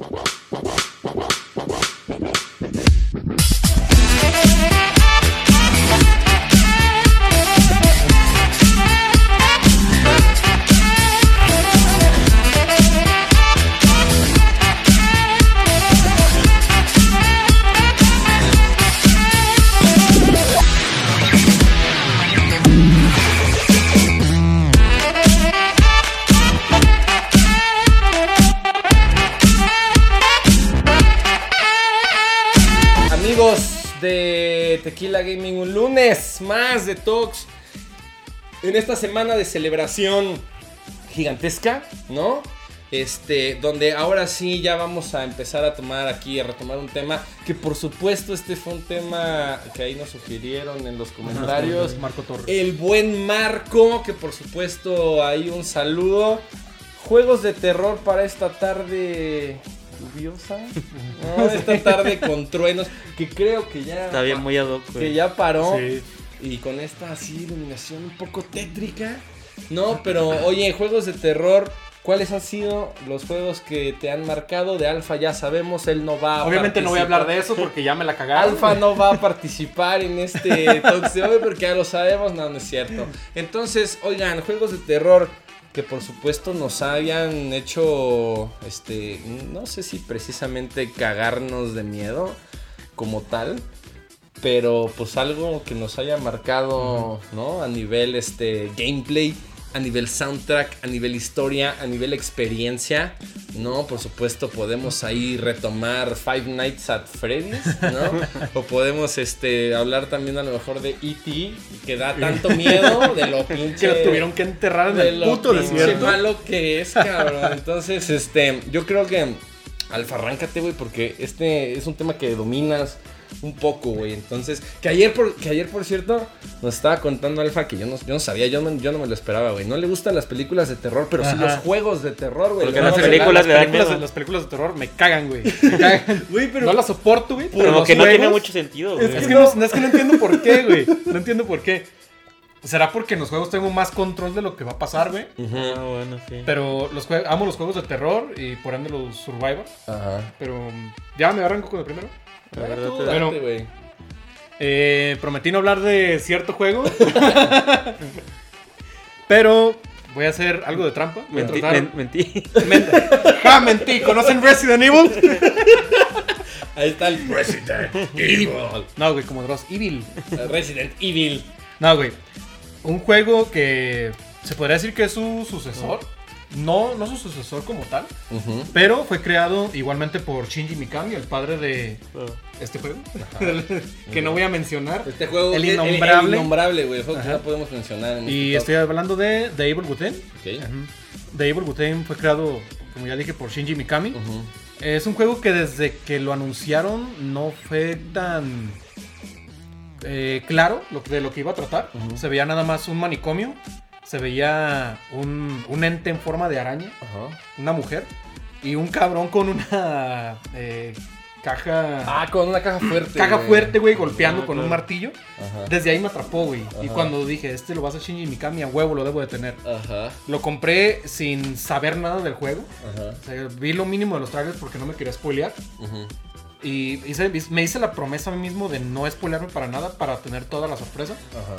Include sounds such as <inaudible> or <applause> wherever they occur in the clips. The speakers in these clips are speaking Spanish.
Amigos de Talks. En esta semana de celebración gigantesca, ¿no? Este, donde ahora sí ya vamos a empezar a tomar aquí, a retomar un tema que por supuesto este fue un tema que ahí nos sugirieron en los comentarios. Marco Torres. El buen Marco, que por supuesto ahí un saludo. Juegos de terror para esta tarde lluviosa. ¿no? <laughs> Esta tarde con truenos, que creo que ya, Está bien muy ad hoc, que ya paró. Sí. Y con esta así iluminación un poco tétrica. No, pero oye, juegos de terror. ¿Cuáles han sido los juegos que te han marcado? De Alfa ya sabemos, él no va a Obviamente no voy a hablar de eso porque ya me la cagaron. Alfa no va a participar en este talk de hoy porque ya lo sabemos, no, no es cierto. Entonces, oigan, juegos de terror que por supuesto nos habían hecho, este, no sé si precisamente cagarnos de miedo como tal, pero pues algo que nos haya marcado, ¿no? A nivel, este, gameplay. A nivel soundtrack, a nivel historia, a nivel experiencia, ¿no? Por supuesto podemos ahí retomar Five Nights at Freddy's, ¿no? <laughs> o podemos este, hablar también a lo mejor de E.T., que da tanto miedo de lo pinche... <laughs> Que lo tuvieron que enterrar en de el lo puto pinche desierto. malo que es, cabrón. Entonces, este, yo creo que... Alfa, arráncate, güey, porque este es un tema que dominas un poco, güey. Entonces, que ayer, por, que ayer, por cierto, nos estaba contando Alfa que yo no, yo no sabía, yo no, yo no me lo esperaba, güey. No le gustan las películas de terror, pero sí los juegos de terror, güey. Porque las películas dan películas, miedo. las películas de terror me cagan, güey. <laughs> Me cagan. Güey, pero... No las soporto, güey. pero que no tiene mucho sentido, güey. Es que no, es que no entiendo por qué, güey. No entiendo por qué. ¿Será porque en los juegos tengo más control de lo que va a pasar, güey? Ah, bueno, sí. Pero los amo los juegos de terror y por ende los Survivor. Ajá. Pero ya me arranco con el primero. Tú te- date, Bueno. Eh, prometí no hablar de cierto juego. <laughs> pero voy a hacer algo de trampa. A Mentí, men- mentí. Men- ¡Ja, mentí! ¿Conocen Resident Evil? <laughs> Ahí está el Resident Evil. No, güey, como Dross. Evil. Resident Evil. No, güey. Un juego que se podría decir que es su sucesor. No, no su sucesor como tal. Ujú. Pero fue creado igualmente por Shinji Mikami, el padre de este juego. <laughs> que no voy a mencionar. Este juego El innombrable. El, innombrable, güey. El juego que Ajá. no podemos mencionar en Y este estoy hablando de The Evil Within. top. Ok. The Evil Within fue creado, como ya dije, por Shinji Mikami. Ujú. Es un juego que desde que lo anunciaron no fue tan eh, claro lo, de lo que iba a tratar. Se veía nada más un manicomio. Se veía un, un ente en forma de araña, Ajá. una mujer, y un cabrón con una eh, caja, Ah, con una caja fuerte. caja güey. fuerte, güey, golpeando Ah, con un martillo. Ajá. Desde ahí me atrapó, güey. Y Ajá. cuando dije, este lo vas a Shinji Mikami, a huevo lo debo de tener. Ajá. Lo compré sin saber nada del juego. Ajá. O sea, vi lo mínimo de los trailers porque no me quería spoilear. Ujú. Y hice- me hice la promesa a mí mismo de no spoilearme para nada, para tener toda la sorpresa. Ajá.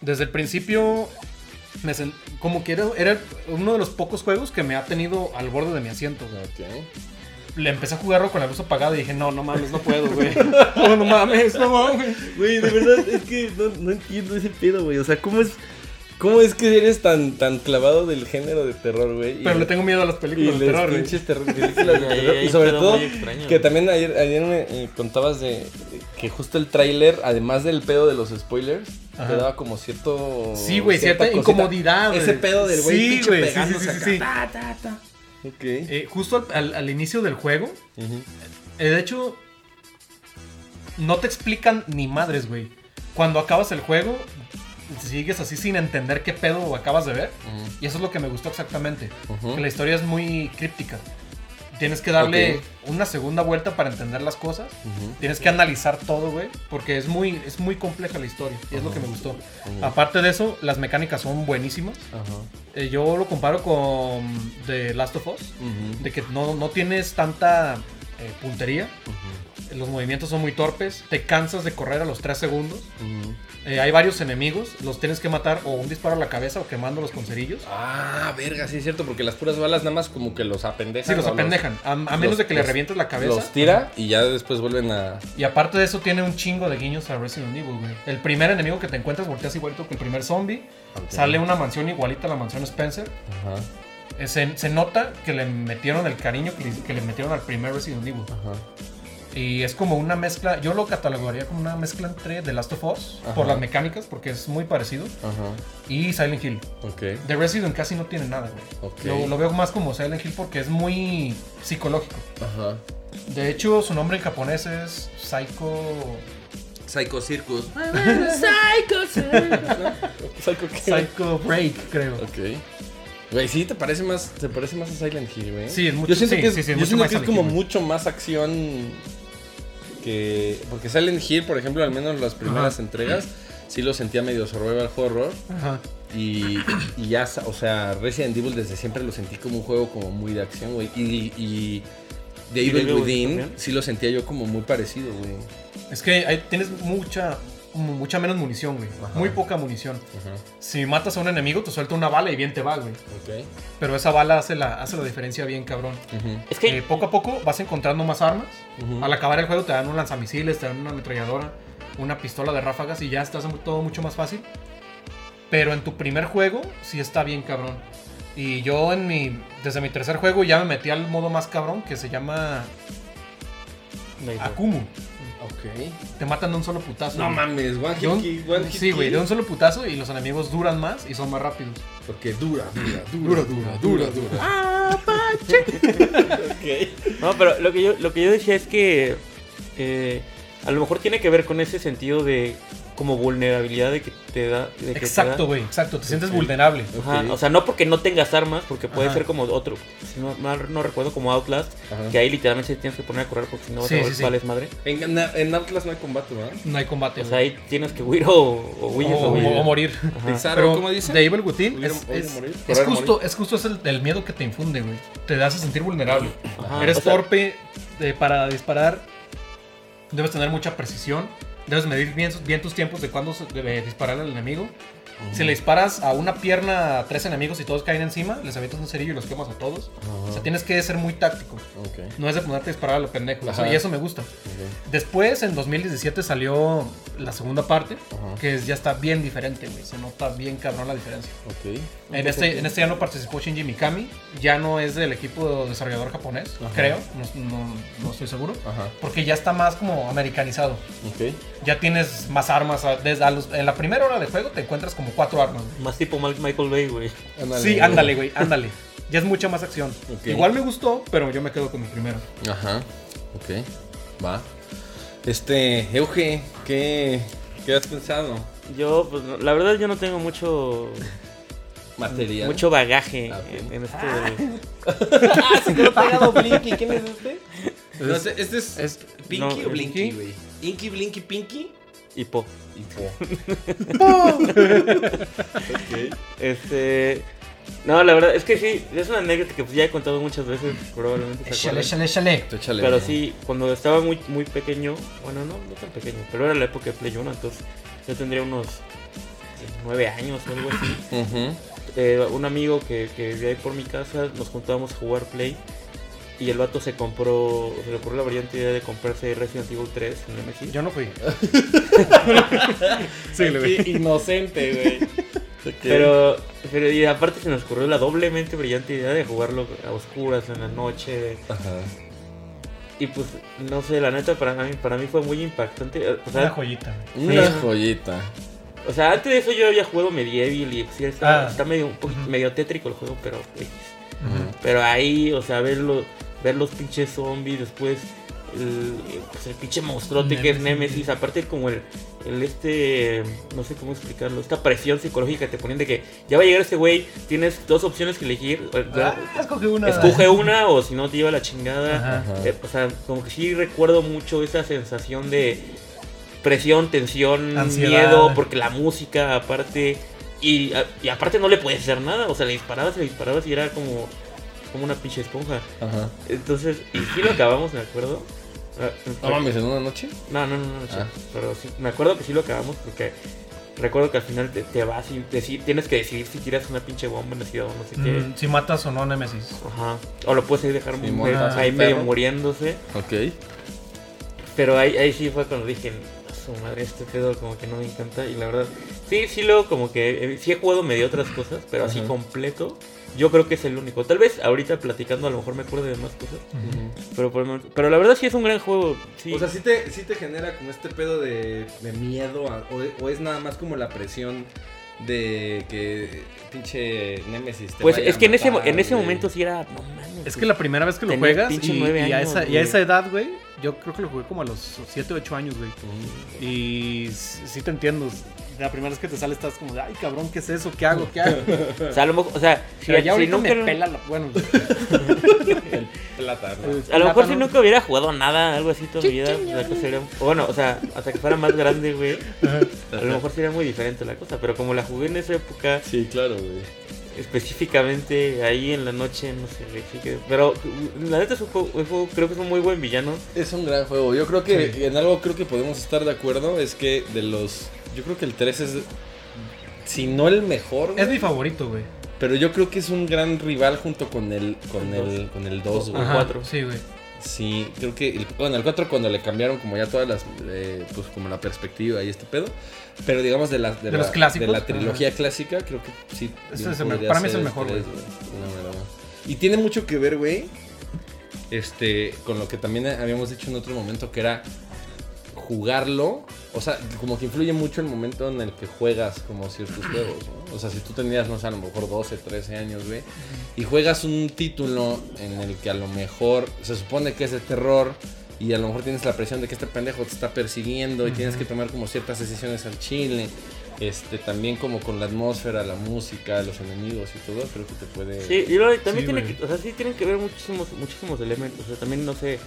Desde el principio, me sen- como que era, era uno de los pocos juegos que me ha tenido al borde de mi asiento. güey. Ok. Le empecé a jugarlo con la luz apagada y dije, no, no mames, no puedo, güey. <laughs> <laughs> No, no mames, no mames. Güey, de verdad es que no, no entiendo ese pedo, güey. O sea, ¿cómo es, cómo es que eres tan, tan clavado del género de terror, güey? Y- Pero le tengo miedo a las películas de terror, güey. <laughs> Y sobre todo, que también ayer, ayer me eh, contabas de que justo el tráiler, además del pedo de los spoilers, Ajá. te daba como cierto... Sí, güey, cierta cosita. incomodidad, güey. Ese pedo del güey Sí, pinche güey, sí, sí, pegándose sí, acá, sí. ta, ta, ta. Ok. Eh, justo al, al- al inicio del juego, Ujú. eh, de hecho, no te explican ni madres, güey. Cuando acabas el juego, sigues así sin entender qué pedo acabas de ver. Y eso es lo que me gustó exactamente. Que la historia es muy críptica. tienes que darle una segunda vuelta para entender las cosas. Tienes que analizar todo, güey, porque es muy, es muy compleja la historia y es lo que me gustó. Aparte de eso, las mecánicas son buenísimas. Eh, yo lo comparo con The Last of Us, de que no, no tienes tanta eh, puntería, los movimientos son muy torpes, te cansas de correr a los 3 segundos. Eh, hay varios enemigos, los tienes que matar o un disparo a la cabeza o quemándolos con cerillos. Ah, verga, sí es cierto, porque las puras balas nada más como que los apendejan. Sí, los apendejan. A, a menos los- de que le los- revientes la cabeza. Los tira y ya después vuelven a. Y aparte de eso, tiene un chingo de guiños a Resident Evil, güey. El primer enemigo que te encuentras volteas igualito que el primer zombie. Sale una mansión igualita a la mansión Spencer. Ajá, Eh, Se, se nota que le metieron el cariño que le, que le metieron al primer Resident Evil. ajá. Y es como una mezcla, yo lo catalogaría como una mezcla entre The Last of Us, Ajá. por las mecánicas, porque es muy parecido, Ajá. y Silent Hill. Ok. The Resident casi no tiene nada, güey. Ok. Lo, lo veo más como Silent Hill porque es muy psicológico. Ajá. De hecho, su nombre en japonés es Psycho... Psycho Circus. <laughs> Psycho qué? Psycho Break, creo. Ok. Güey, sí, te parece más, te parece más a Silent Hill, güey. Sí, es mucho- Yo siento sí, que es, sí, sí, yo siento que es como Hill, mucho más acción que porque Silent Hill, por ejemplo, al menos las primeras Ajá. entregas sí lo sentía medio survival horror Ajá. y, y ya, o sea, Resident Evil desde siempre lo sentí como un juego como muy de acción, güey. Y, y The ¿Y Evil Within también? sí lo sentía yo como muy parecido, güey. Es que ahí tienes mucha, mu- mucha menos munición, güey. Ajá. Muy poca munición. Ajá. Si matas a un enemigo, te suelta una bala y bien te va, güey. Pero esa bala hace la, hace la diferencia bien, cabrón. Es que Eh, poco a poco vas encontrando más armas. Al acabar el juego te dan un lanzamisiles, te dan una ametralladora, una pistola de ráfagas y ya estás todo mucho más fácil. Pero en tu primer juego sí está bien cabrón. Y yo en mi desde mi tercer juego ya me metí al modo más cabrón que se llama Akumu. Ok. Te matan de un solo putazo. No güey. mames, one De un- hit kill, one hit sí, güey, de un solo putazo y los enemigos duran más y son más rápidos. Porque dura, dura, dura, dura, dura, dura. Ah, <laughs> Ok. No, pero lo que yo, lo que yo decía es que eh, a lo mejor tiene que ver con ese sentido de como vulnerabilidad de que te da. de que te Exacto, güey, exacto. Te sientes vulnerable. Ajá. O sea, no porque no tengas armas, porque puede Ajá. ser como otro, si no, mal no recuerdo, como Outlast, Ajá. que ahí literalmente tienes que poner a correr porque si no vas Sí, a sí, ver sí. vales madre. En, en Outlast no hay combate, ¿verdad? No hay combate. O sea, ahí tienes que huir o, o huyes o, o, morir. Pero ¿cómo dice? The Evil Within es, morir, justo, es justo es el, el miedo que te infunde, güey. Te hace sentir vulnerable. Ajá, Eres o sea- torpe eh, para disparar. Debes tener mucha precisión. Debes medir bien, bien tus tiempos de cuándo se debe disparar al enemigo. Si le disparas a una pierna a tres enemigos y todos caen encima, les avientas un cerillo y los quemas a todos. O sea, tienes que ser muy táctico. Ok. No es de ponerte a disparar a lo pendejo. y eso me gusta. ok. Después, en 2017, salió la segunda parte, Ajá. que es- ya está bien diferente, güey. Se nota bien cabrón la diferencia. Ok. En este, en este ya no participó Shinji Mikami, ya no es del equipo desarrollador japonés, creo, no, no- no estoy seguro, porque ya está más como americanizado. Ya tienes más armas, a- desde a los- en la primera hora de juego te encuentras como cuatro armas. güey. Más tipo Michael Bay, güey. Sí, ándale, güey, ándale. Ya es mucha más acción. Igual me gustó, pero yo me quedo con mi primero. Ajá. Ok. Va. Este, Euge, ¿qué, qué has pensado? Yo, pues, la verdad, yo no tengo mucho Material. mucho bagaje Ah, en, en esto de... Ah, <laughs> se quedó pegado Blinky. ¿Quién es este? Este es, Es- Pinky no, o Blinky, Blinky. güey. Inky, Blinky, Pinky y po. y Po. <laughs> <laughs> ok. Este... No, la verdad, es que sí, es una anécdota que pues, ya he contado muchas veces, probablemente Échale, échale, échale. Pero sí, cuando estaba muy, muy pequeño, bueno, no, no tan pequeño, pero era la época de Play 1, entonces yo tendría unos eh, nueve años o algo así. Eh, un amigo que, que vivía ahí por mi casa, nos juntábamos a jugar Play y el vato se compró, se le ocurrió la brillante idea de comprarse Resident Evil 3 en MSI. Yo no fui. <laughs> Sí, inocente, güey. Pero, pero y aparte se nos ocurrió la doblemente brillante idea de jugarlo a oscuras en la noche. Ajá. Y pues, no sé, la neta para mí, para mí fue muy impactante. O Una sea, joyita. Una Sí. joyita. o sea, antes de eso yo había jugado Medieval y pues, está, Ah. está medio, un poquito- Ujú. medio tétrico el juego, pero. Ujú. Pero ahí, o sea, ver, lo- ver los pinches zombies, después el, pues, el pinche monstruote que es Nemesis. Aparte, como el, el este. No sé cómo explicarlo. Esta presión psicológica que te ponen de que ya va a llegar este güey. Tienes dos opciones que elegir. Ah, escoge una. Escoge una o si no te lleva la chingada. Ajá. Ajá. Eh, o sea, como que sí recuerdo mucho esa sensación de presión, tensión, Ansiedad. miedo, porque la música aparte... Y, y aparte no le puedes hacer nada, o sea, le disparabas, le disparabas y era como, como una pinche esponja. Ajá. Entonces, y sí lo acabamos, me acuerdo. Ah, No mames, en una noche. No, no, no, no, sí, Ah. pero sí, me acuerdo que sí lo acabamos porque recuerdo que al final te, te vas y deci- tienes que decidir si tiras una pinche bomba en la ciudad o no sé qué. Mm, si matas o no Nemesis. Ajá. O lo puedes ahí dejar Sí, mu- montas ahí medio perro. muriéndose. Ok. Pero ahí, ahí sí fue cuando dije, "A su madre, este pedo como que no me encanta. Y la verdad, sí, sí lo como que, eh, sí he jugado medio otras cosas, pero así completo, yo creo que es el único. Tal vez ahorita platicando a lo mejor me acuerde de más cosas. Pero, por el pero la verdad sí es un gran juego. Sí. O sea, sí te, sí te genera como este pedo de, de miedo a- o, o es nada más como la presión de que pinche Nemesis te pues vaya es que a en ese, en ese momento sí era, no mames. Es que la primera vez que lo juegas y, a esa, y a esa edad, güey, yo creo que lo jugué como a los 7, 8 años, güey. Mm. Y sí te entiendo. La primera vez que te sale estás como de, ay, cabrón, ¿qué es eso? ¿Qué hago? ¿Qué hago? <laughs> O sea, a lo mejor, o sea, si, ya si nunca, me pela la... Bueno, El <laughs> plata, ¿no? a lo mejor si nunca hubiera jugado nada, algo así toda mi vida, la cosa sería, o bueno, o sea, hasta que fuera más grande, güey, a lo mejor sería muy diferente la cosa, pero como la jugué en esa época, Sí, claro, güey. Específicamente ahí en la noche, no sé, pero la neta es un juego, un juego- creo que es un muy buen villano. Es un gran juego. Yo creo que Sí. en algo creo que podemos estar de acuerdo. Es que de los. Yo creo que el 3 es. Si no el mejor. es mi favorito, güey. Pero yo creo que es un gran rival junto con el. Con el. Con el 2, güey. Ajá. cuatro. Sí, güey. Sí, creo que. el- bueno, el 4 cuando le cambiaron como ya todas las. eh, pues como la perspectiva y este pedo. Pero digamos de la. De, De la, los clásicos, De la trilogía clásica, creo que sí. Es el Para mí es el mejor, güey. Verdad. Y tiene mucho que ver, güey. Este, con lo que también habíamos dicho en otro momento, que era jugarlo. O sea, como que influye mucho el momento en el que juegas como ciertos <clears throat> juegos, ¿no? O sea, si tú tenías, no sé, a lo mejor 12, 13 años, güey, y juegas un título en el que a lo mejor se supone que es de terror y a lo mejor tienes la presión de que este pendejo te está persiguiendo y tienes que tomar como ciertas decisiones al chile. Este, también como con la atmósfera, la música, los enemigos y todo, creo que te puede... Sí, y luego también Sí, tiene güey. que, o sea, sí tienen que ver muchísimos, muchísimos elementos, o sea, también, no sé,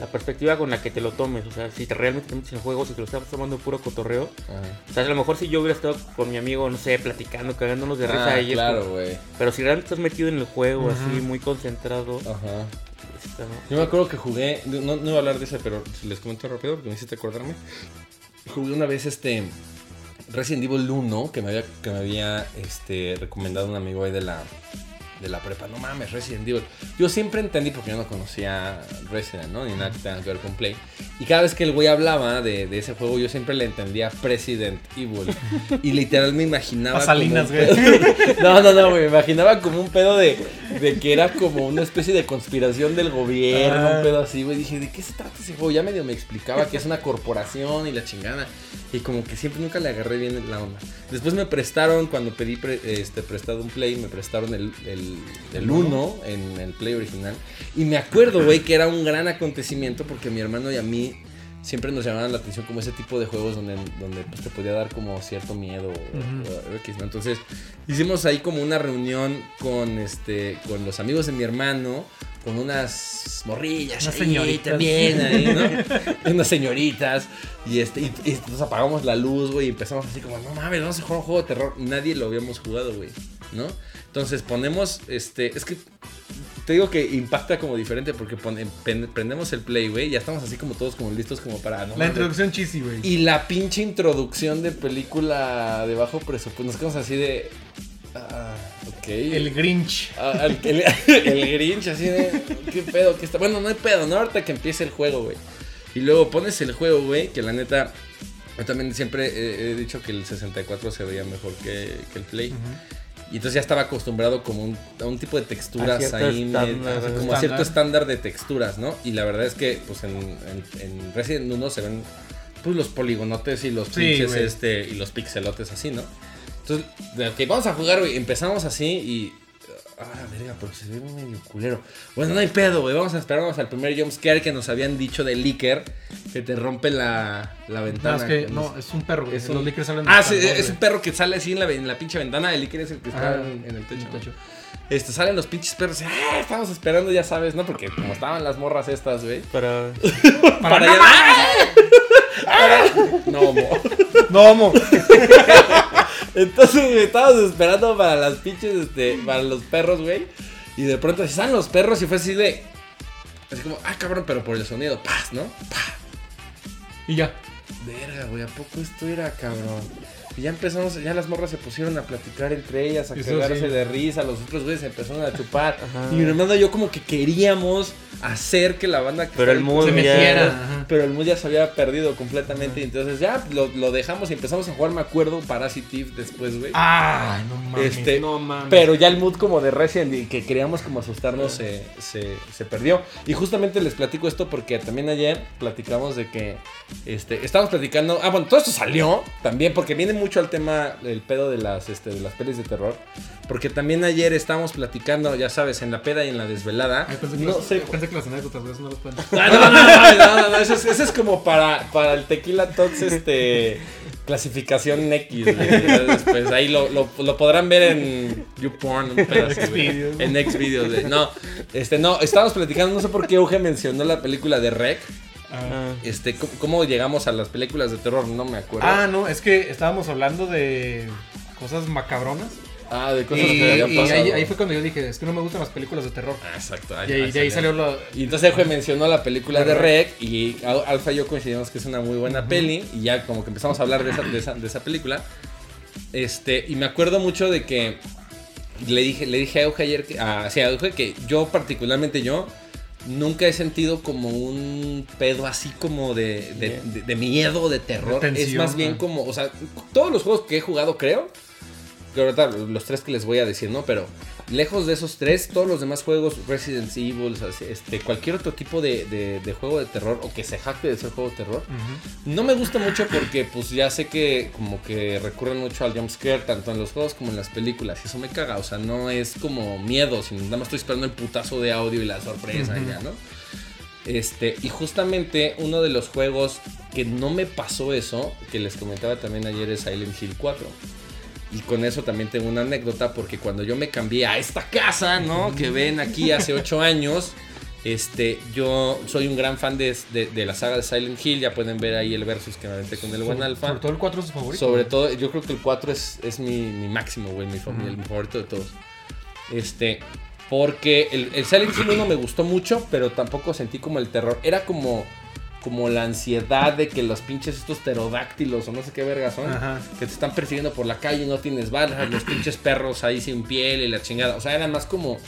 la perspectiva con la que te lo tomes, o sea, si te realmente te metes en el juego, si te lo estás tomando puro cotorreo, Ajá. o sea, a lo mejor si yo hubiera estado con mi amigo, no sé, platicando, cagándonos de risa Ah, es claro, güey. pero si realmente estás metido en el juego, así, muy concentrado, Ajá. está, ¿no? Yo me acuerdo que jugué, no, no iba a hablar de ese, pero les comento rápido porque me hiciste acordarme. Jugué una vez este Resident Evil 1 que me había, que me había este, recomendado un amigo ahí de la, de la prepa. No mames, Resident Evil. Yo siempre entendí porque yo no conocía Resident, ¿no? Ni nada que tenga que ver con Play. Y cada vez que el güey hablaba de, de ese juego, yo siempre le entendía President Evil. Y literal me imaginaba. Pasalinas, güey. No, no, no, güey. Me imaginaba como un pedo de, de que era como una especie de conspiración del gobierno, Ah. un pedo así, güey. Dije, ¿de qué se trata ese juego? Ya medio me explicaba que es una corporación y la chingada. Y como que siempre nunca le agarré bien la onda. Después me prestaron, cuando pedí pre- este, prestado un Play, me prestaron el, el, el 1 en el Play original. Y me acuerdo, güey, que era un gran acontecimiento porque mi hermano y a mí siempre nos llamaban la atención como ese tipo de juegos donde, donde pues, te podía dar como cierto miedo. o- Ujú. o X, ¿no? Entonces hicimos ahí como una reunión con, este, con los amigos de mi hermano. Con unas morrillas Unas ahí señoritas. también, ahí, ¿no? <laughs> unas señoritas. Y este, y, y nos apagamos la luz, güey, y empezamos así como, no mames, vamos a jugar un juego de terror. Nadie lo habíamos jugado, güey, ¿no? Entonces ponemos, este, es que te digo que impacta como diferente porque pone- pen- prendemos el play, güey, ya estamos así como todos como listos como para, no La introducción cheesy, güey. Y la pinche introducción de película de bajo presupuesto, nos quedamos así de, ah, ok. El Grinch. Ah, el, el- el Grinch, así de. ¿Qué pedo? ¿Qué está? Bueno, no hay pedo, ¿no? Ahorita que empiece el juego, güey. Y luego pones el juego, güey, que la neta. Yo también siempre he, he dicho que el 64 se veía mejor que, que el Play. Y entonces ya estaba acostumbrado como un, a un tipo de texturas ahí, estándar, me- así como a cierto estándar de texturas, ¿no? Y la verdad es que, pues en, en, en Resident 1 se ven pues los poligonotes y los Sí, pinches este y los pixelotes así, ¿no? Entonces, de, ok, vamos a jugar, güey. Empezamos así y Ah, verga, pero se ve medio culero. Bueno, no hay pedo, güey. Vamos a esperarnos al primer jumpscare que nos habían dicho de Licker. Que te rompe la, la No, ventana. es que no, los- es un perro. Es Los un- lickers salen Ah, sí, es un perro que sale así en la, en la pinche ventana. El Licker es el que está Ah, en, en el techo. en el techo. Este, salen los pinches perros. Ah, estamos esperando, ya sabes, ¿no? Porque como estaban las morras estas, güey. Para. <laughs> Para Para- <laughs> No, mo. No, mo. <laughs> Entonces, güey, estábamos esperando para las pinches, este, para los perros, güey. Y de pronto se salen los perros y fue así de. Así como, ah, cabrón, pero por el sonido, paz, ¿no? Paz. Y ya. Verga, güey, ¿a poco esto era, cabrón? Y ya empezamos, ya las morras se pusieron a platicar entre ellas, a cagarse sí. de risa, los otros güeyes se empezaron a chupar. <laughs> Ajá. Y mi hermano y yo como que queríamos hacer que la banda que Pero el mood Se metiera. pero el mood ya se había perdido completamente. Y entonces ya lo, lo dejamos y empezamos a jugar, me acuerdo, Parasitive después, güey. Ay, no mames. Este, no mames. Pero ya el mood como de Resident y que queríamos como asustarnos se, se, se perdió. Y justamente les platico esto porque también ayer platicamos de que este, estábamos platicando. Ah, bueno, todo esto salió también porque viene mucho al tema el pedo de las, este, de las pelis de terror. Porque también ayer estábamos platicando, ya sabes, en la peda y en la desvelada. Ay, pensé, que No sé. pensé que las anécdotas, no las pueden. Ah, no, no, no, no, no, no, eso es, eso es como para, para el tequila tots, este, clasificación X. Después ahí lo, lo, lo podrán ver en YouPorn, un. Xvideos. En Xvideos, güey. No, este, no, estábamos platicando, no sé por qué Euge mencionó la película de Rec. Ah, Este, ¿cómo, cómo llegamos a las películas de terror? No me acuerdo. Ah, no, es que estábamos hablando de cosas macabronas. Ah, de Y, cosas que habían y pasado. ahí, ahí fue cuando yo dije, es que no me gustan las películas de terror. Ah, exacto. Y ahí, de ahí salió la... Y entonces Euge mencionó la película De Rec y Al- Alfa y yo coincidimos que es una muy buena peli y ya como que empezamos a hablar de esa, de esa, de esa película. Este, y me acuerdo mucho de que le dije, le dije a Euge ayer, que, a, sí, a Euge que yo particularmente yo nunca he sentido como un pedo así como de, de, de- de miedo, de terror. Es más bien como, o sea, todos los juegos que he jugado creo, que ahorita los tres que les voy a decir, ¿no? Pero lejos de esos tres, todos los demás juegos, Resident Evil, este, cualquier otro tipo de, de- de juego de terror o que se jacte de ser juego de terror, no me gusta mucho porque pues ya sé que como que recurren mucho al jumpscare tanto en los juegos como en las películas y eso me caga, o sea, no es como miedo, sino nada más estoy esperando el putazo de audio y la sorpresa y ya, ¿no? Este, y justamente uno de los juegos que no me pasó eso, que les comentaba también ayer es Silent Hill 4. Y con eso también tengo una anécdota porque cuando yo me cambié a esta casa, ¿no? Que ven aquí hace 8 años, este, yo soy un gran fan de, de- de la saga de Silent Hill, ya pueden ver ahí el versus que me aventé con el buen Sobre- alfa. Sobre todo el 4 es su favorito. Sobre todo, yo creo que el 4 es, es mi, mi máximo, güey, mi, el favorito de todos. Este, porque el, el Silent Hill 1 me gustó mucho, pero tampoco sentí como el terror. Era como, como la ansiedad de que los pinches estos pterodáctilos o no sé qué vergas son, Ajá. que te están persiguiendo por la calle y no tienes balas, los <clears throat> pinches perros ahí sin piel y la chingada. O sea, era más como,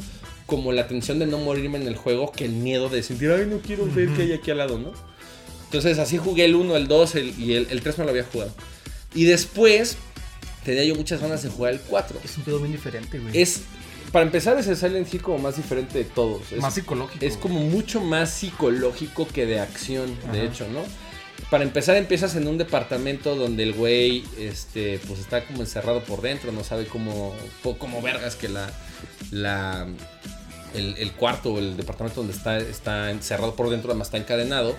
como la tensión de no morirme en el juego que el miedo de sentir, ay, no quiero ver qué hay aquí al lado, ¿no? Entonces así jugué el 1, el 2 el- y el, el 3 me lo había jugado. Y después tenía yo muchas ganas de jugar el 4. Es un pedo bien diferente, güey. Es, para empezar, es el Silent Hill como más diferente de todos. Es, más psicológico. es como mucho más psicológico que de acción, de hecho, ¿no? Para empezar, empiezas en un departamento donde el güey, este, pues está como encerrado por dentro, no sabe cómo, cómo vergas que la, la, el, el cuarto o el departamento donde está, está encerrado por dentro, además está encadenado.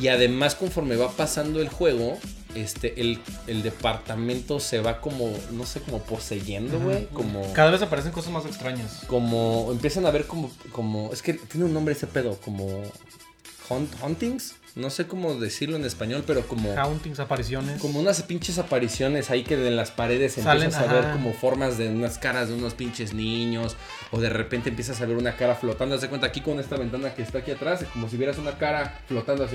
Y además, conforme va pasando el juego, este, el, el departamento se va como, no sé, como poseyendo, güey. Como, Cada vez aparecen cosas más extrañas. como, empiezan a ver como, como, es que tiene un nombre ese pedo, como hunt, huntings. No sé cómo decirlo en español, pero como... Hauntings, apariciones. Como unas pinches apariciones ahí que en las paredes Salen, empiezas a ver como formas de unas caras de unos pinches niños. O de repente empiezas a ver una cara flotando. Haz de cuenta aquí con esta ventana que está aquí atrás. es Como si vieras una cara flotando así.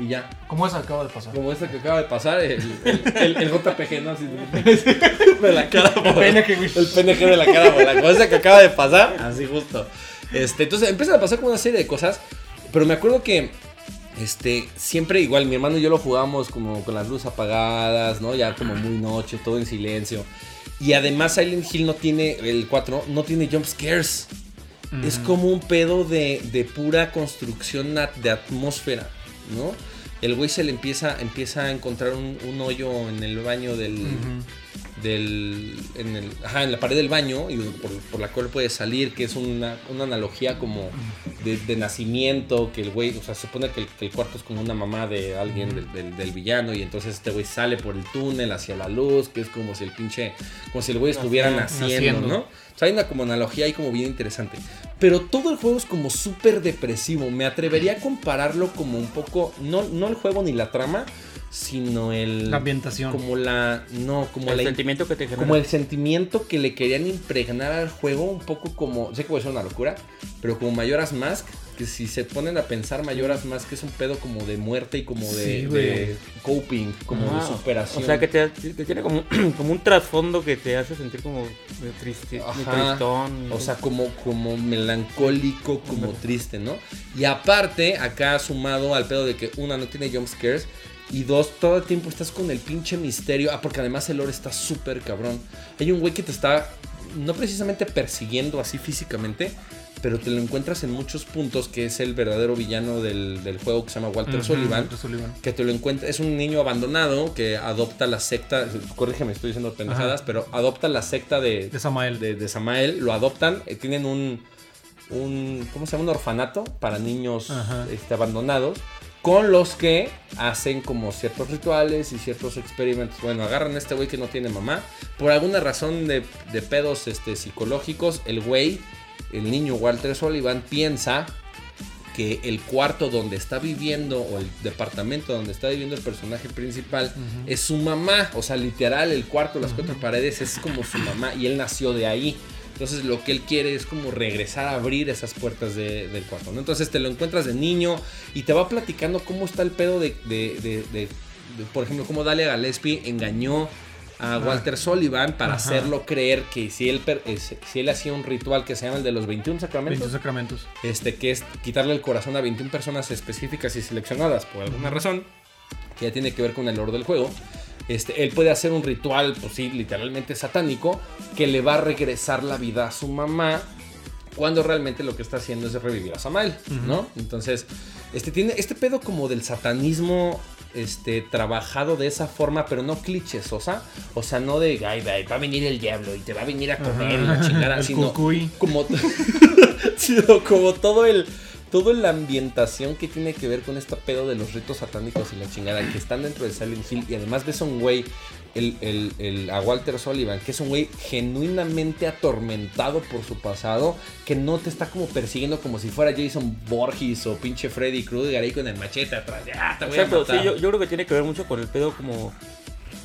Y ya. ¿Cómo eso acaba de pasar? Como esta que acaba de pasar. El, el, el- el <laughs> JPG, ¿no? Así de la cara. El PNG. El PNG de la cara volando. Como esa que acaba de pasar. Así justo. Este, entonces empiezan a pasar como una serie de cosas. Pero me acuerdo que. Este, siempre igual, mi hermano y yo lo jugábamos como con las luces apagadas, ¿no? Ya como muy noche, todo en silencio. Y además Silent Hill no tiene, el 4, no tiene jump scares. Es como un pedo de, de pura construcción de atmósfera, ¿no? El güey se le empieza, empieza a encontrar un, un hoyo en el baño del. Del en, el, ajá, en la pared del baño y por, por la cual puede salir, que es una, una analogía como de, de nacimiento, que el güey, o sea, se supone que el, que el cuarto es como una mamá de alguien del, del- del villano y entonces este güey sale por el túnel hacia la luz, que es como si el pinche, como si el güey estuviera naciendo, Naciendo. ¿no? O sea, hay una como analogía ahí como bien interesante. Pero todo el juego es como súper depresivo. Me atrevería a compararlo como un poco, no, no el juego ni la trama, sino el... La ambientación. Como la... No, como el la... sentimiento que te genera. Como el sentimiento que le querían impregnar al juego, un poco como, sé que puede ser una locura, pero como Mayoras Mask, que si se ponen a pensar Mayoras Mask es un pedo como de muerte y como de, Sí, güey. de coping, como de superación. O sea, que, te, que tiene como, <clears throat> como un trasfondo que te hace sentir como de triste, tristón. O sea, como, como melancólico, como triste, ¿no? Y aparte, acá sumado al pedo de que una no tiene jump scares. Y dos, todo el tiempo estás con el pinche misterio. Ah, porque además el lore está súper cabrón. Hay un güey que te está, no precisamente persiguiendo así físicamente, pero te lo encuentras en muchos puntos, que es el verdadero villano del, del juego que se llama Walter Sullivan Walter Sullivan. que te lo encuentras, es un niño abandonado que adopta la secta, corrígeme, estoy diciendo pendejadas, Ajá. pero adopta la secta de, De Samael. de, de Samael, lo adoptan, eh, tienen un, un, ¿cómo se llama? Un orfanato para niños este, abandonados, con los que hacen como ciertos rituales y ciertos experimentos. Bueno, agarran a este güey que no tiene mamá, por alguna razón de, de pedos este, psicológicos, el güey, el niño Walter Sullivan piensa que el cuarto donde está viviendo o el departamento donde está viviendo el personaje principal es su mamá, o sea, literal el cuarto, las cuatro paredes es como su mamá y él nació de ahí. Entonces lo que él quiere es como regresar a abrir esas puertas de- del cuarto. ¿no? Entonces te lo encuentras de niño y te va platicando cómo está el pedo de, por ejemplo, cómo Dalia Gillespie engañó a Walter Sullivan para Ajá. hacerlo creer que si él, eh, si él hacía un ritual que se llama el de los 21 sacramentos, 21 sacramentos. este, que es quitarle el corazón a 21 personas específicas y seleccionadas por alguna razón, que ya tiene que ver con el lore del juego. Este, él puede hacer un ritual, pues sí, literalmente satánico, que le va a regresar la vida a su mamá, cuando realmente lo que está haciendo es revivir a Samael, ¿no? Entonces, este, tiene este pedo como del satanismo este, trabajado de esa forma, pero no clichesosa. O sea, no de, ay, va va a venir el diablo y te va a venir a comer y la chingada, El sino cucuy. como, <laughs> <laughs> sino como todo el toda la ambientación que tiene que ver con este pedo de los ritos satánicos y la chingada que están dentro de Silent Hill y además ves a un güey el, el- el- a Walter Sullivan que es un güey genuinamente atormentado por su pasado que no te está como persiguiendo como si fuera Jason Borges o pinche Freddy Krueger ahí con el machete atrás ya te voy Exacto, a matar. sí, yo, yo creo que tiene que ver mucho con el pedo como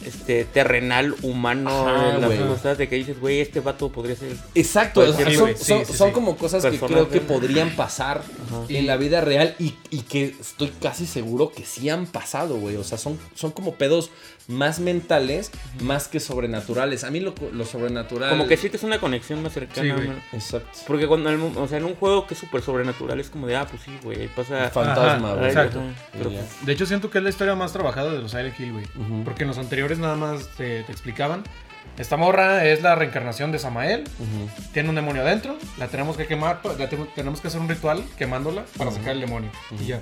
este terrenal humano Ajá, las cosas de que dices, güey, este vato podría ser Exacto, o sea, sí, son, sí, son- sí, son sí. como cosas que creo que podrían pasar Ajá. en la vida real y, y que estoy casi seguro que sí han pasado, güey. O sea, son, son como pedos más mentales, más que sobrenaturales. A mí lo, lo sobrenatural... como que sientes una conexión más cercana. Sí. Exacto. Porque cuando, el- o sea, en un juego que es súper sobrenatural es como de, ah, pues sí, güey, ahí pasa... Fantasma, güey. exacto. Pero pues, De hecho, siento que es la historia más trabajada de los Silent Hill, güey. Ujú. Porque en los anteriores nada más te, te explicaban. Esta morra es la reencarnación de Samael. Ujú. Tiene un demonio adentro. La tenemos que quemar. La tenemos que hacer un ritual quemándola para sacar el demonio. Y ya.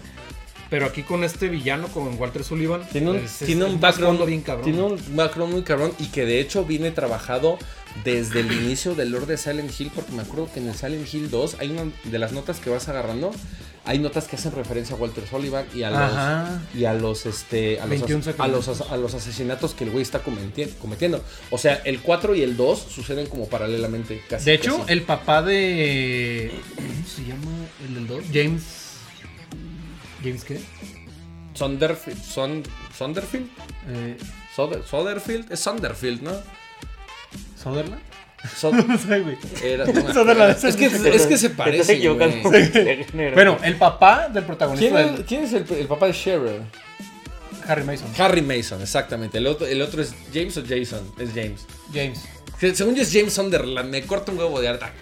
Pero aquí con este villano, con Walter Sullivan. Tiene un, es- tiene es un un background bien cabrón. Tiene un background muy cabrón y que de hecho viene trabajado desde el inicio del lore de Silent Hill, porque me acuerdo que en el Silent Hill 2 hay una de las notas que vas agarrando, hay notas que hacen referencia a Walter Sullivan y a los Ajá. y a los este a los, 21 as- a los, as- a los asesinatos que el güey está cometi- cometiendo. O sea, el 4 y el 2 suceden como paralelamente casi. De hecho, casi. el papá de. ¿Cómo se llama el del 2? James. ¿James qué? Sonderfield, Son, Sonderfield, Eh, Soder- Soderfield, es Sonderfield, ¿no? ¿Sutherland? So- <laughs> No sé, güey. era- <laughs> no es, que, es que se parece. equivocando. Bueno, el papá del protagonista ¿Quién es, del quién es el, el papá de Cheryl? Harry Mason. Harry Mason, exactamente. El otro, el otro es James o Jason. Es James. James. Se- Según yo es James Sunderland. Me corta un huevo de harta.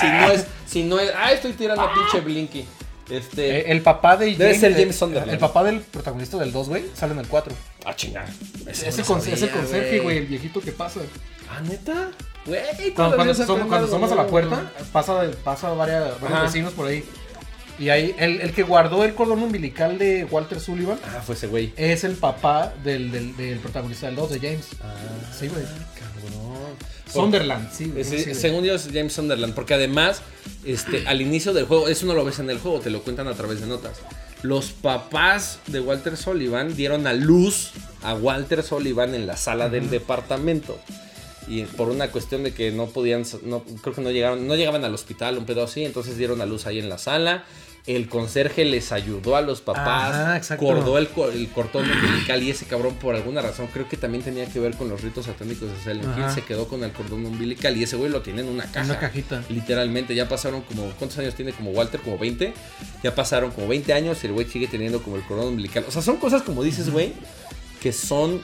Si no es. Si no es. Ah, estoy tirando a pinche Blinky. Este. Eh, el papá de Debe ser James el- Sunderland. El papá del protagonista del 2, güey, sale en el 4. ah, chingada. Es el, con- sabía, es el conserje, güey, el viejito que pasa. Ah, neta. Güey, Cuando, cuando, se som- aprende cuando somos a la puerta, pasa, pasa varias, varios Ajá. vecinos por ahí. Y ahí, el, el que guardó el cordón umbilical de Walter Sullivan Ah, fue ese güey. es el papá del, del, del protagonista del 2 de James. Sí, güey. Cabrón. Sunderland, sí. Ese- sí, güey. según yo es James Sunderland, porque además, este, al inicio del juego, eso no lo ves en el juego, te lo cuentan a través de notas. Los papás de Walter Sullivan dieron a luz a Walter Sullivan en la sala del departamento. Y por una cuestión de que no podían, no, creo que no llegaron, no llegaban al hospital, un pedo así, entonces dieron a luz ahí en la sala. El conserje les ayudó a los papás, Ajá, exacto. cordó el, el cortón umbilical y ese cabrón por alguna razón, creo que también tenía que ver con los ritos satánicos de Silent Hill, se quedó con el cordón umbilical y ese güey lo tiene en una caja. Una cajita. Literalmente, ya pasaron como, ¿cuántos años tiene como Walter? Como 20. Ya pasaron como 20 años y el güey sigue teniendo como el cordón umbilical. O sea, son cosas como dices, güey, que son,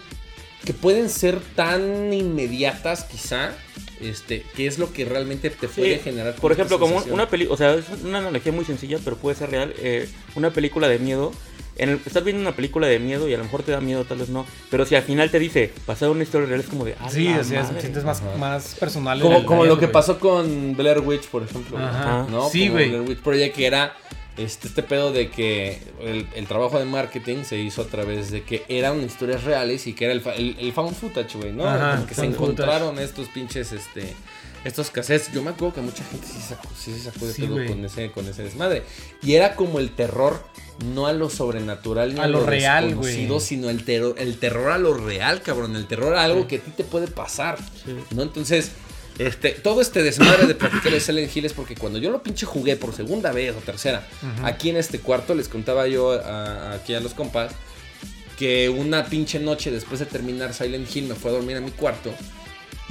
que pueden ser tan inmediatas quizá, este, que es lo que realmente te puede Sí, generar. Por ejemplo, como una película, o sea, es una analogía muy sencilla, pero puede ser real. eh, una película de miedo. En el, estás viendo una película de miedo y a lo mejor te da miedo, tal vez no. Pero si al final te dice, pasado una historia real, es como de. "A Sí, es, madre". sientes más, Ajá. más personal. Como, como lo que pasó con Blair Witch, por ejemplo. Ajá. ¿no? Sí, güey. Blair Witch Project que era este, este pedo de que el, el trabajo de marketing se hizo a través de que eran historias reales y que era el, el, el found footage, güey, ¿no? Ajá, que se encontraron estos pinches, este, estos cassettes. Yo me acuerdo que mucha gente sí, sacó, sí se sacó de Sí, güey. con ese, con ese desmadre. Y era como el terror, no a lo sobrenatural ni a, A lo real, güey. sino el, terror el terror a lo real, cabrón. El terror a algo que a ti te puede pasar. ¿no? Entonces, este, todo este desmadre de practicar el Silent Hill es porque cuando yo lo pinche jugué por segunda vez o tercera, aquí en este cuarto, les contaba yo a- aquí a los compas, que una pinche noche después de terminar Silent Hill me fue a dormir a mi cuarto.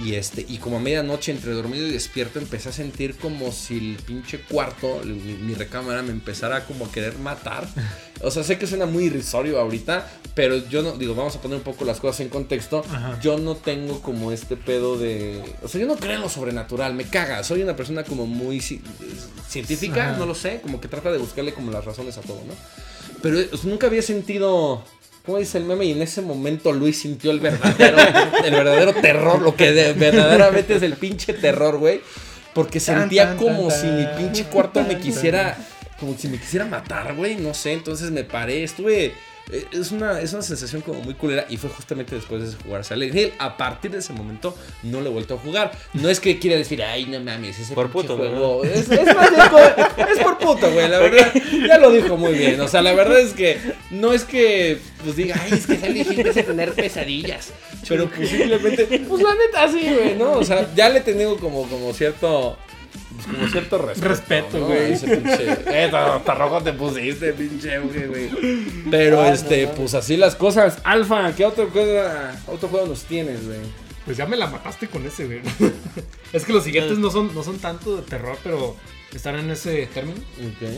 Y este, y como a medianoche entre dormido y despierto empecé a sentir como si el pinche cuarto, mi, mi recámara me empezara como a querer matar. <laughs> O sea, sé que suena muy irrisorio ahorita, pero yo no, digo, vamos a poner un poco las cosas en contexto. Ajá. Yo no tengo como este pedo de. O sea, yo no creo en lo sobrenatural, me caga. Soy una persona como muy ci- científica, Ajá. no lo sé, como que trata de buscarle como las razones a todo, ¿no? Pero nunca había sentido. ¿Cómo dice el meme? Y en ese momento Luis sintió el verdadero, <laughs> el verdadero terror, lo que de- verdaderamente es el pinche terror, güey. Porque Tan, sentía tan, como tan, si mi pinche cuarto me <laughs> quisiera, como si me quisiera matar, güey. No sé, entonces me paré, estuve... eh, Es una, es una sensación como muy culera y fue justamente después de jugar Silent Hill. A partir de ese momento no lo he vuelto a jugar. No es que quiera decir, ay, no mames, ese Por puto, juego. Es, es más bien co- es por puto, güey, la verdad. Ya lo dijo muy bien. O sea, la verdad es que no es que pues diga, ay, es que Silent Hill empieza a tener pesadillas. Pero pues simplemente, pues la neta sí, güey, ¿no? O sea, ya le tengo como, como cierto. Pues, como cierto respeto. Respeto, ¿no? güey. Ese pinche. Eh, rojo te pusiste, pinche, güey, güey. Pero Ah, este, no, no. pues así las cosas. Alfa, ¿qué otro, cosa, otro juego nos tienes, güey? Pues ya me la mataste con ese, güey. <laughs> es que los siguientes no son, no son tanto de terror, pero están en ese término. Ok,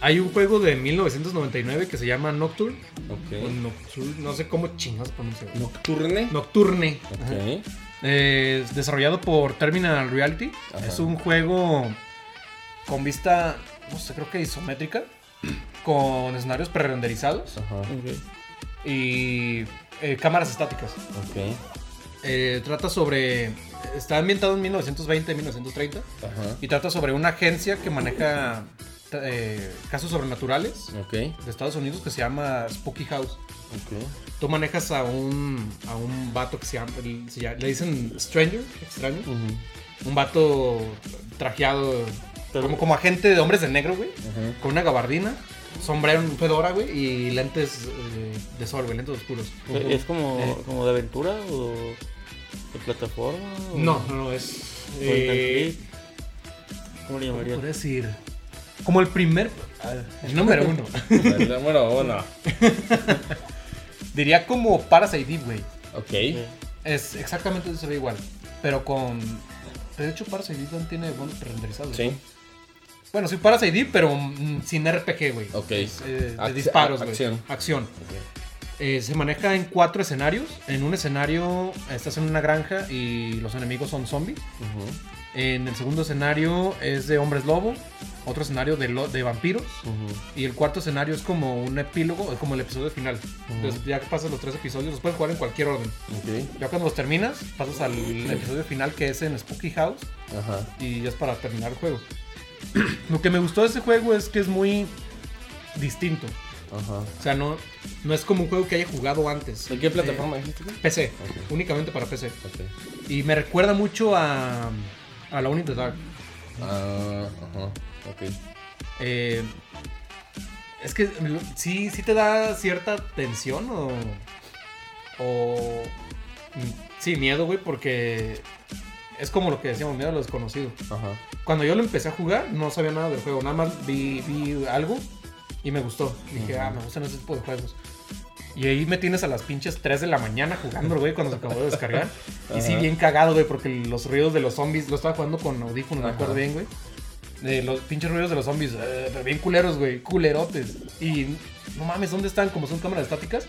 Hay un juego de 1999 que se llama Nocturne. Nocturne, no sé cómo chingados pronuncia. Nocturne. Nocturne. Eh, es desarrollado por Terminal Reality. Ajá. Es un juego con vista, no sé, creo que isométrica, <clears throat> con escenarios prerenderizados Ajá. Ok. y eh, cámaras estáticas. Ok. Eh, trata sobre. Está ambientado en 1920-1930 Ajá. y trata sobre una agencia que maneja eh, casos sobrenaturales de Estados Unidos que se llama Spooky House. Tú manejas a un, a un vato que se llama, se llama- le dicen Stranger, extraño. Un vato trajeado Pero- como, como agente de hombres de negro, güey. Con una gabardina, sombrero, un fedora, güey, y lentes eh, de sol, güey, lentes oscuros. ¿Es como, Eh. como de aventura o de plataforma? o- No, no, no, es... eh? ¿Cómo le ¿Cómo llamaría? podría decir? Como el primer... ah, El número uno. Bueno, bueno. <laughs> Diría como Parasite Eve, güey. Ok. Es exactamente se ve igual. Pero con... De hecho, Parasite también tiene buenos renderizados. Sí. Bueno, sí, Parasite Eve, pero mm, sin RPG, güey. Ok. Es, eh, de disparos, güey. acción. Acción. Eh, se maneja en cuatro escenarios. En un escenario estás en una granja y los enemigos son zombies. Ujú. En el segundo escenario es de hombres lobo. Otro escenario de, lo- de vampiros. Y el cuarto escenario es como un epílogo, es como el episodio final. Entonces, ya que pasas los tres episodios, los puedes jugar en cualquier orden. Ya cuando los terminas, pasas al episodio final que es en Spooky House Ajá. y ya es para terminar el juego. <clears throat> lo que me gustó de ese juego es que es muy distinto. Ajá. O sea, no, no es como un juego que haya jugado antes. ¿En qué plataforma dijiste? güey? PC, únicamente para PC. Ok. Y me recuerda mucho a, a in the Dark. Ah, ajá. Ok. Eh, es que lo- sí, sí te da cierta tensión o. O. mm, Sí, miedo, güey, porque. Es como lo que decíamos, miedo a lo desconocido. Ajá. Cuando yo lo empecé a jugar, no sabía nada del juego. Nada más vi, vi algo y me gustó. Dije, ah, me gustan ese tipo de juegos. Y ahí me tienes a las pinches 3 de la mañana jugando, güey, cuando se acabó de descargar. <laughs> Y sí, bien cagado, güey, porque los ruidos de los zombies, lo estaba jugando con audífonos, me acuerdo bien, güey. De los pinches ruidos de los zombies, eh, pero bien culeros, güey, culerotes. Y no mames, ¿dónde están? Como son cámaras estáticas.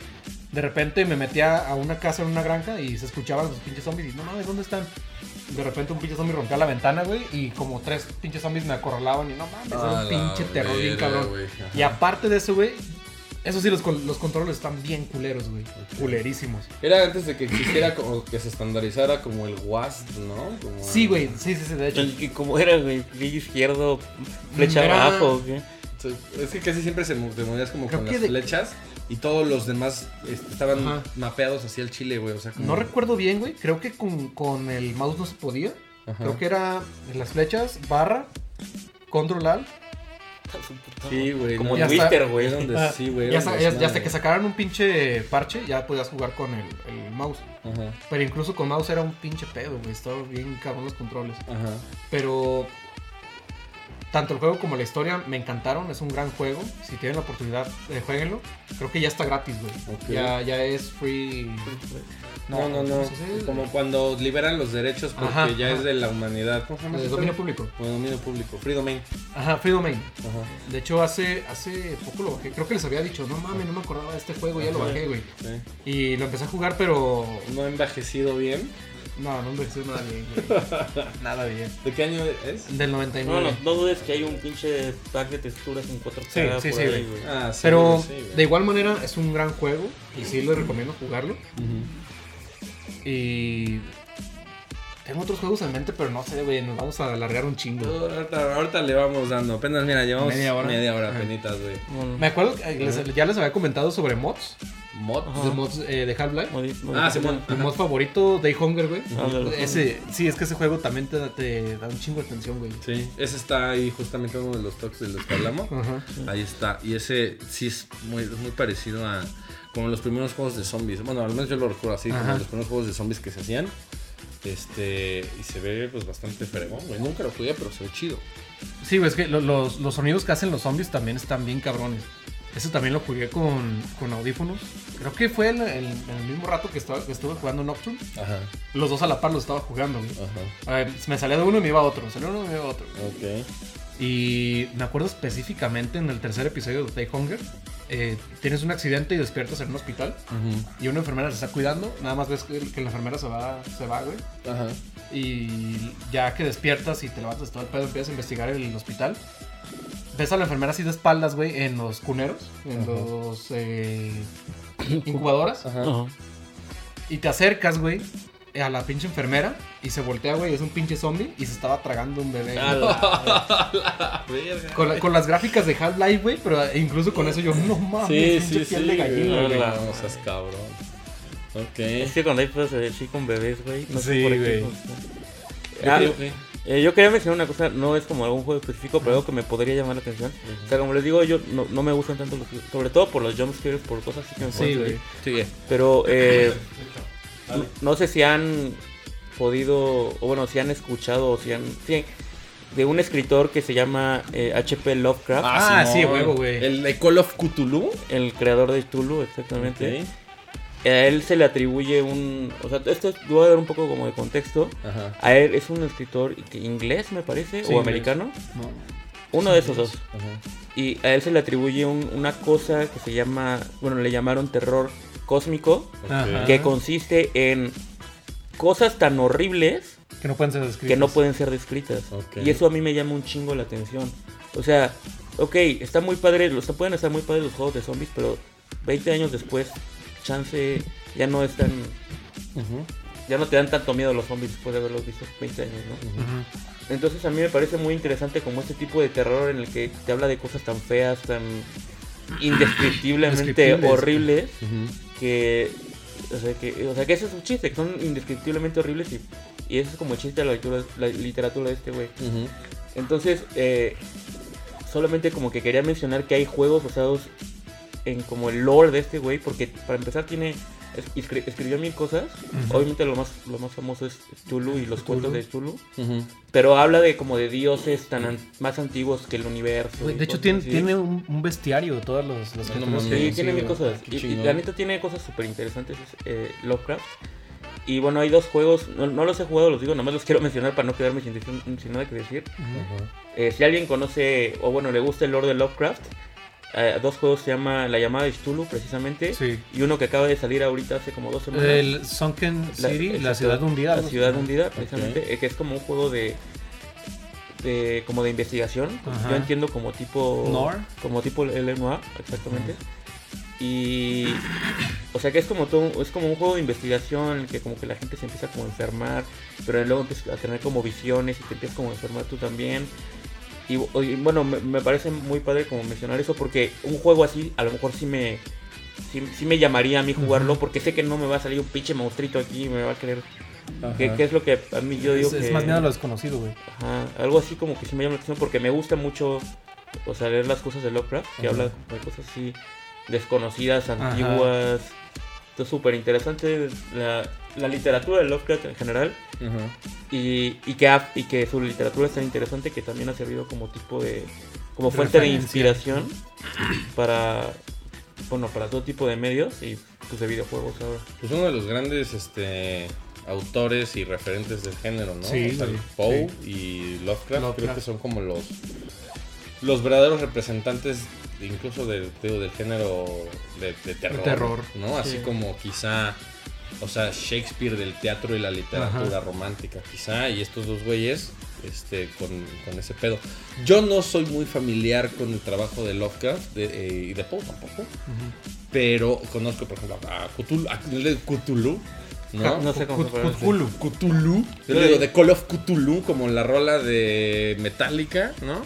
De repente me metía a una casa en una granja y se escuchaban los pinches zombies. Y no mames, ¿dónde están? De repente un pinche zombie rompía la ventana, güey. Y como tres pinches zombies me acorralaban. Y no mames, era un pinche terror bien cabrón. Y aparte de eso, güey. Eso sí, los, los controles están bien culeros, güey. Culerísimos. Era antes de que existiera como que se estandarizara como el WASD, ¿no? Como Sí, güey. Sí, sí, sí, de hecho. Como era, güey, clic izquierdo, flecha Era- abajo, ¿qué? Es que casi siempre se te movías como Creo con las de- flechas y todos los demás este, estaban Ajá. mapeados hacia el chile, güey. O sea, como... No recuerdo bien, güey. Creo que con, con el mouse no se podía. Ajá. Creo que era en las flechas, barra, control alt. Sí, güey. Como no, en. Twister, güey. <laughs> Donde Ah, sí, güey. ya, hasta que sacaran un pinche parche, ya podías jugar con el, el mouse. Ajá, Pero incluso con mouse era un pinche pedo, güey. Estaba bien cabrón los controles. ajá. Pero tanto el juego como la historia me encantaron. Es un gran juego. Si tienen la oportunidad, eh, jueguenlo. Creo que ya está gratis, güey. Ok. Ya, ya es free. No, no, no. sí, sí, Como cuando liberan los derechos porque Ajá, ya ajá. es de la humanidad. ¿Cómo se llama? de dominio público. O de dominio público. Free domain. Ajá, free domain. Ajá. De hecho, hace, hace poco lo bajé. Creo que les había dicho, no mames, no me acordaba de este juego, ya lo bajé, güey. Sí. Y lo empecé a jugar, pero. No ha envejecido bien. No, no envejeció nada bien, güey. <laughs> nada bien. ¿De qué año es? Del No, 99. no, no dudes que hay un pinche pack de texturas en 4K Sí, sí, por sí, ahí, güey. Ah, sí. Pero sí, güey. de igual manera es un gran juego y sí les recomiendo jugarlo. Ujú. Y tengo otros juegos en mente, pero no sé, güey, nos vamos a alargar un chingo. Ahorita, ahorita le vamos dando. Apenas, mira, llevamos Media hora. Media hora Ajá. penitas, güey. No, no. Me acuerdo que les- ya les había comentado sobre mods, Mod. De mods eh, de Half-Life. Ah. Mi mod favorito, Day Hunger, güey. Ah, Ese, sí, es que ese juego también te, te da un chingo de atención, güey. Sí, ese está ahí justamente uno de los toques de los que hablamos. Ajá. Ahí está. Y ese sí es muy, muy parecido a como los primeros juegos de zombies. Bueno, al menos yo lo recuerdo así, como Ajá. los primeros juegos de zombies que se hacían. Este, y se ve pues bastante fregón, güey. Nunca lo jugué, pero se ve chido. Sí, güey, es que lo- los, los sonidos que hacen los zombies también están bien cabrones. Ese también lo jugué con, con audífonos. Creo que fue en el, en el mismo rato que, estaba, que estuve jugando Nocturne. Ajá, Los dos a la par los estaba jugando, güey. ajá. Ver, me salía de uno y me iba a otro. Me salía de uno y me iba a otro. Ok. Y me acuerdo específicamente en el tercer episodio de Day Hunger. eh, tienes un accidente y despiertas en un hospital. Y una enfermera te está cuidando. Nada más ves que, que la enfermera se va, se va, güey. Ajá. Y ya que despiertas y te levantas todo el pedo, empiezas a investigar el hospital. Ves a la enfermera así de espaldas, güey, en los cuneros, en Ajá. los eh, incubadoras. Ajá. Ajá. Y te acercas, güey, a la pinche enfermera y se voltea, güey, es un pinche zombie y se estaba tragando un bebé. A la- la verga. Con, la- con las gráficas de Half-Life, güey, pero incluso con eso yo, no mames, Sí, pinche sí, piel sí. de gallina, güey. güey. No, seas cabrón. Ok. Es que cuando hay cosas así con bebés, güey. No sé Sí, por qué. güey. Ah, eh, yo quería mencionar una cosa, no es como algún juego específico, pero algo que me podría llamar la atención. O sea, como les digo, yo no, no me gustan tanto los sobre todo por los jumpscares, por cosas así que me Sí, pueden güey. Sigue. Pero eh, no, no sé si han podido, o bueno, si han escuchado, o si han... sí, de un escritor que se llama eh, H.P. Lovecraft, Ah, sí, Simón. huevo, güey. El de Call of Cthulhu. el creador de Tulu, exactamente. A él se le atribuye un... O sea, esto voy a dar un poco como de contexto. Ajá. A él es un escritor inglés, me parece, Sí, o americano. No. Uno de esos dos. Ajá. Y a él se le atribuye un- una cosa que se llama, bueno, le llamaron terror cósmico, Ajá. Que consiste en cosas tan horribles Que no pueden ser descritos. que no pueden ser descritas. Ok. Y eso a mí me llama un chingo la atención. O sea, ok, está muy padre, los, pueden estar muy padres los juegos de zombies, pero 20 años después, chance ya no es tan, ya no te dan tanto miedo los zombies después de haberlos visto 20 años, ¿no? Entonces a mí me parece muy interesante como este tipo de terror en el que te habla de cosas tan feas, tan indescriptiblemente horribles, que o sea que o sea que ese es un chiste, que son indescriptiblemente horribles y, y ese es como el chiste de la literatura, la literatura de este güey. Entonces, eh, solamente como que quería mencionar que hay juegos basados en como el lore de este güey, porque para empezar tiene es- escri- escribió mil cosas. Ujú. Obviamente lo más lo más famoso es Tulu y los cuentos de Tulu, Ujú. pero habla de como de dioses tan an- más antiguos que el universo. Güey, y de hecho, tiene, así. tiene un, un bestiario, todas los, las No mames. que- Sí, Sí, tiene mil güey. cosas. Y, y la neta tiene cosas súper interesantes es, eh, Lovecraft. Y bueno, hay dos juegos, no, no los he jugado, los digo, nomás los quiero <laughs> mencionar para no quedarme sin, sin nada que decir. Ujú. Eh, si alguien conoce, o bueno, le gusta el lore de Lovecraft, eh, dos juegos se llama La llamada de Cthulhu, precisamente. Sí. Y uno que acaba de salir ahorita hace como dos semanas. El Sunken City, la, ciudad hundida. La ciudad hundida, precisamente, eh, que es como un juego de, de como de investigación. Ajá. Yo entiendo como tipo Noir. como tipo el Noir, exactamente. Y o sea que es como todo, es como un juego de investigación en el que como que la gente se empieza como a enfermar, pero luego empiezas a tener como visiones y te empiezas como a enfermar tú también. Y, y, bueno, me, me parece muy padre como mencionar eso porque un juego así a lo mejor sí me sí, sí me llamaría a mí jugarlo porque sé que no me va a salir un pinche monstruito aquí y me va a querer que, que es lo que a mí yo digo Es, es que más miedo a lo desconocido, güey. Ajá, algo así como que sí me llama la atención porque me gusta mucho, o sea, leer las cosas de Lovecraft, que Ajá. habla de cosas así desconocidas, Ajá. Entonces, súper interesante la, la literatura de Lovecraft en general y, y, que ha- y que su literatura es tan interesante que también ha servido como tipo de, como fuente de inspiración para, bueno, para todo tipo de medios y pues de videojuegos ahora. Pues uno de los grandes este, autores y referentes del género, ¿no? Sí, O sea, güey, Poe y Lovecraft, creo Lovecraft. que son como los los verdaderos representantes incluso del, del género de, de terror, terror, ¿no? Así sí. como quizá, o sea, Shakespeare del teatro y la literatura romántica, quizá, y estos dos güeyes este, con, con ese pedo. Yo no soy muy familiar con el trabajo de Lovecraft de- eh, y de Poe tampoco, pero conozco, por ejemplo, a Cthulhu, a Cthulhu ¿no? No sé cómo pronuncia. Cthulhu. Cthulhu. Yo le digo de Call of Cthulhu, como la rola de Metallica, ¿no?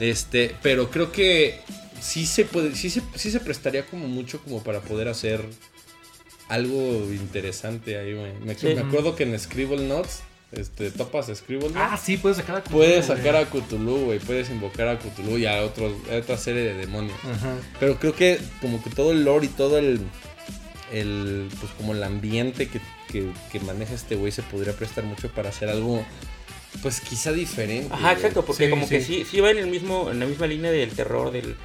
Este, pero creo que sí se puede, sí se, sí se prestaría como mucho como para poder hacer algo interesante ahí, güey. Me, Sí. me acuerdo que en Scribble Notes, este, topas Scribble Notes. Ah, sí, puedes sacar a Cthulhu, Puedes sacar a Cthulhu, güey. Puedes invocar a Cthulhu y a, otros, a otra serie de demonios. Ajá. Pero creo que como que todo el lore y todo el, el pues como el ambiente que, que, que maneja este güey se podría prestar mucho para hacer algo, pues quizá diferente. Ajá, exacto, porque Sí, como que sí. sí, va en el mismo, en la misma línea del terror, del,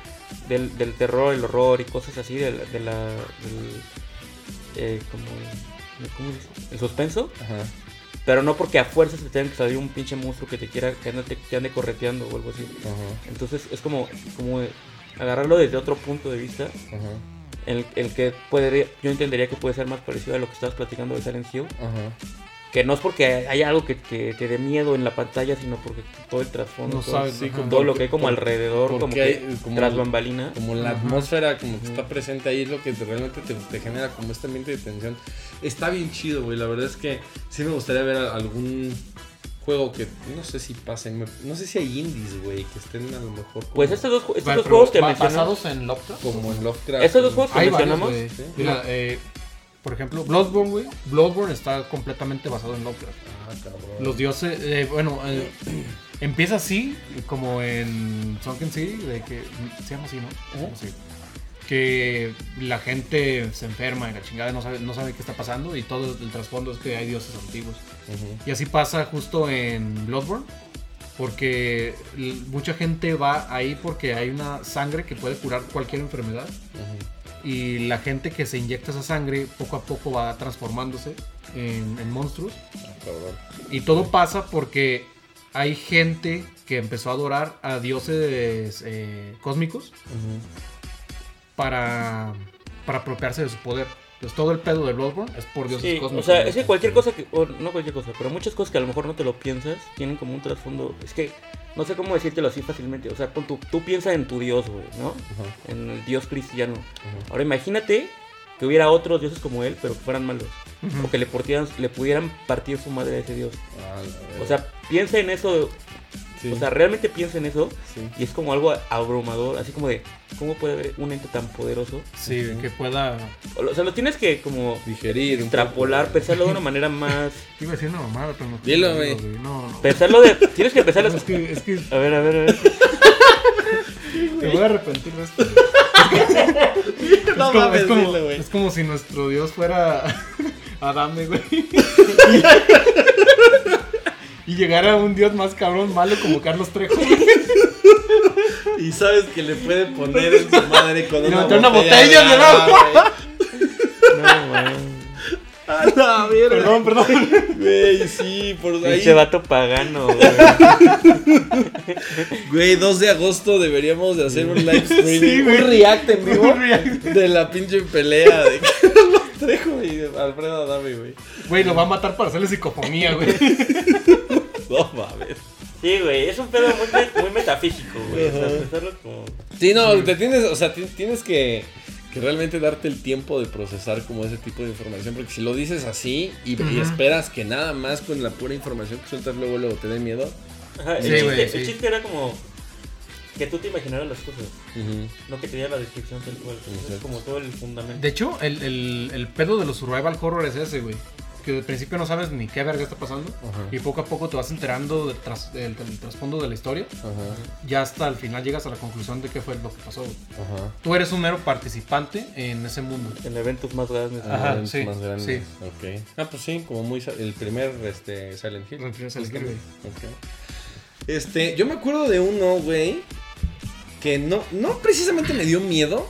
del, del terror, el horror y cosas así, del, de la, del, eh, como, ¿cómo dice? El suspenso, Ajá. pero no porque a fuerzas te tenga que salir un pinche monstruo que te quiera, que ande, que ande correteando o algo así. Ajá. Entonces es como, como agarrarlo desde otro punto de vista, Ajá. el, el que puede, yo entendería que puede ser más parecido a lo que estabas platicando de Silent Hill, Ajá. Que no es porque haya algo que, que te dé miedo en la pantalla, sino porque todo el trasfondo, No todo, sabes, sí, como- todo lo que hay como por- alrededor, como que hay- como- tras bambalina. Como la Ajá. atmósfera como que está presente ahí es lo que te- realmente te, te genera como este ambiente de tensión. Está bien chido, güey. La verdad es que sí me gustaría ver algún juego que no sé si pasen. No sé si hay indies, güey, que estén a lo mejor como, Pues estos dos, estos dos juegos que mencionamos, basados en Lovecraft. como en Lovecraft. Estos dos juegos que varios, mencionamos, güey. sí. Mira, eh, por ejemplo, Bloodborne, güey. Bloodborne está completamente basado en Lovecraft. Ah, cabrón. Los dioses, eh, bueno, eh, <clears throat> empieza así, como en Sunken City, de que se llama así, ¿no? Se llama así. Que la gente se enferma y la chingada no sabe, no sabe qué está pasando y todo el trasfondo es que hay dioses antiguos. Y así pasa justo en Bloodborne, porque mucha gente va ahí porque hay una sangre que puede curar cualquier enfermedad Ujú. Y la gente que se inyecta esa sangre poco a poco va transformándose en, en monstruos. Y todo pasa porque hay gente que empezó a adorar a dioses eh, cósmicos para, para apropiarse de su poder. Entonces todo el pedo de Bloodborne es por dioses sí, o cósmicos. sea, es que cualquier cosa que, o no cualquier cosa, pero muchas cosas que a lo mejor no te lo piensas, tienen como un trasfondo, es que no sé cómo decírtelo así fácilmente, o sea, pon tú, tú piensas en tu Dios, güey, ¿no? Ajá. En el Dios cristiano. Ahora imagínate que hubiera otros dioses como él, pero que fueran malos. Ujú. o que le, pudieran, le pudieran partir su madre a ese dios. Ah. O sea, piensa en eso, Sí. o sea, realmente piensa en eso Sí. y es como algo abrumador, así como de, ¿cómo puede haber un ente tan poderoso? Sí, que pueda. O sea, lo tienes que como digerir. extrapolar, poco. pensarlo de una manera <laughs> más... Iba a decir una mamada, pero no. Dilo, güey. No, no. Pensarlo de... Tienes que pensarlo... <laughs> Es que, es que A ver, a ver, a ver. te voy a arrepentir de esto. Es No como, mames, es, como, dilo, güey. es como si nuestro Dios fuera <laughs> Adame, güey. Y llegara un Dios más cabrón, malo como Carlos Trejo. güey. <laughs> Y sabes que le puede poner en su madre con Y una, meter una botella, botella de agua. No, man. A la mierda. Perdón, perdón. Güey, sí, por ahí. Pinche vato pagano, güey. Güey, 2 de agosto deberíamos de hacer un live streaming. <laughs> Sí, güey. un react en vivo. Un react. De la pinche pelea de <laughs> Carlos Trejo y de Alfredo Adame, güey. Güey, lo va a matar para hacerle psicofonía, güey. <laughs> No mames. Sí, güey, es un pedo muy, muy metafísico, güey. O sea, pensarlo como... Sí, no, te tienes, o sea, ti- tienes que, que realmente darte el tiempo de procesar como ese tipo de información, porque si lo dices así y, esperas que nada más con la pura información que sueltas luego, luego te dé miedo. Ajá, el, Sí, chiste, el era como que tú te imaginaras las cosas, Ujú. no que te diera la descripción tal cual. Es como todo el fundamento. De hecho, el, el, el pedo de los survival horror es ese, güey. Que de principio no sabes ni qué verga está pasando. Ajá. Y poco a poco te vas enterando del, tras- del- del trasfondo de la historia. Ajá, Ya hasta al final llegas a la conclusión de qué fue lo que pasó. ajá. Tú eres un mero participante en ese mundo. En eventos más grandes. Ajá, Eventos sí, más grandes. sí. Ah, pues sí, como muy el primer este Silent Hill. El primer Silent Hill. Este, yo me acuerdo de uno, güey, que no, no precisamente me dio miedo,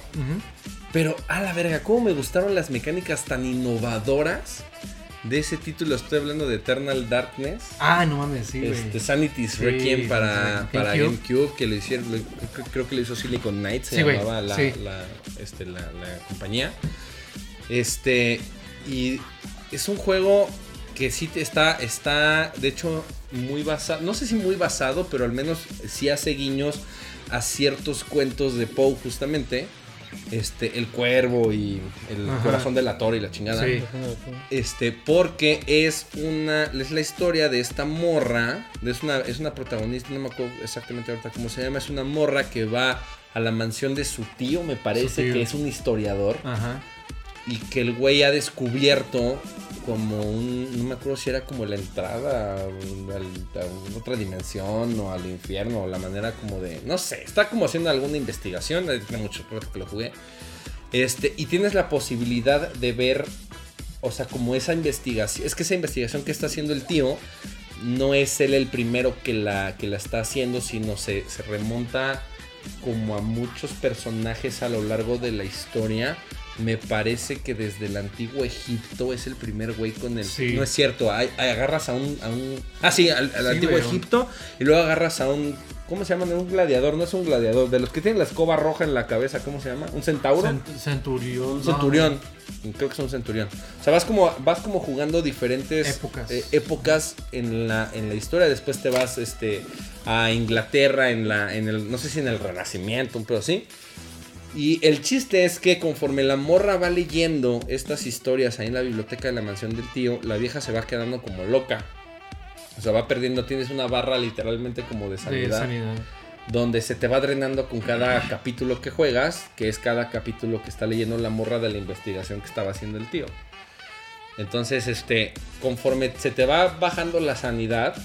pero a la verga, cómo me gustaron las mecánicas tan innovadoras de ese título. Estoy hablando de Eternal Darkness. Ah, no mames, sí, güey. este, Sanity's Sí, Requiem para, sí. para GameCube. GameCube, que lo hicieron, lo- creo, que lo hizo Silicon Knights, se llamaba la, este, la, la compañía. Este, y es un juego que sí está, está, de hecho, muy basado, no sé si muy basado, pero al menos sí hace guiños a ciertos cuentos de Poe, justamente. Este, el cuervo y el Ajá. corazón de la torre y la chingada. Sí. Este, porque es una. Es la historia de esta morra. Es una, es una protagonista, no me acuerdo exactamente ahorita cómo se llama. Es una morra que va a la mansión de su tío, me parece tío. que es un historiador. Ajá. Y que el güey ha descubierto como un. No me acuerdo si era como la entrada a, otra dimensión o al infierno o la manera como de. No sé, está como haciendo alguna investigación. eh, Tiene mucho rato que lo jugué. Este, y tienes la posibilidad de ver, o sea, como esa investigación. Es que esa investigación que está haciendo el tío no es él el primero que la, que la está haciendo, sino se remonta como a muchos personajes a lo largo de la historia. Me parece que desde el antiguo Egipto es el primer güey con el. Sí. No es cierto, hay- hay- agarras a un, a un. Ah, sí, al, al Sí, antiguo güey, Egipto y luego agarras a un. ¿Cómo se llama? Un gladiador, no es un gladiador. De los que tienen la escoba roja en la cabeza, ¿cómo se llama? ¿Un centauro? Cent- centurión. Un no. centurión. Creo que es un centurión. O sea, vas como, vas como jugando diferentes Épocas. eh, épocas en la, en la historia. Después te vas este, a Inglaterra, en la, en el, no sé si en el Renacimiento, un pedo así. Y el chiste es que conforme la morra va leyendo estas historias ahí en la biblioteca de la mansión del tío, la vieja se va quedando como loca. O sea, va perdiendo, tienes una barra literalmente como de De sanidad sanidad. donde se te va drenando con cada capítulo que juegas, que es cada capítulo que está leyendo la morra de la investigación que estaba haciendo el tío. Entonces, este, conforme se te va bajando la sanidad,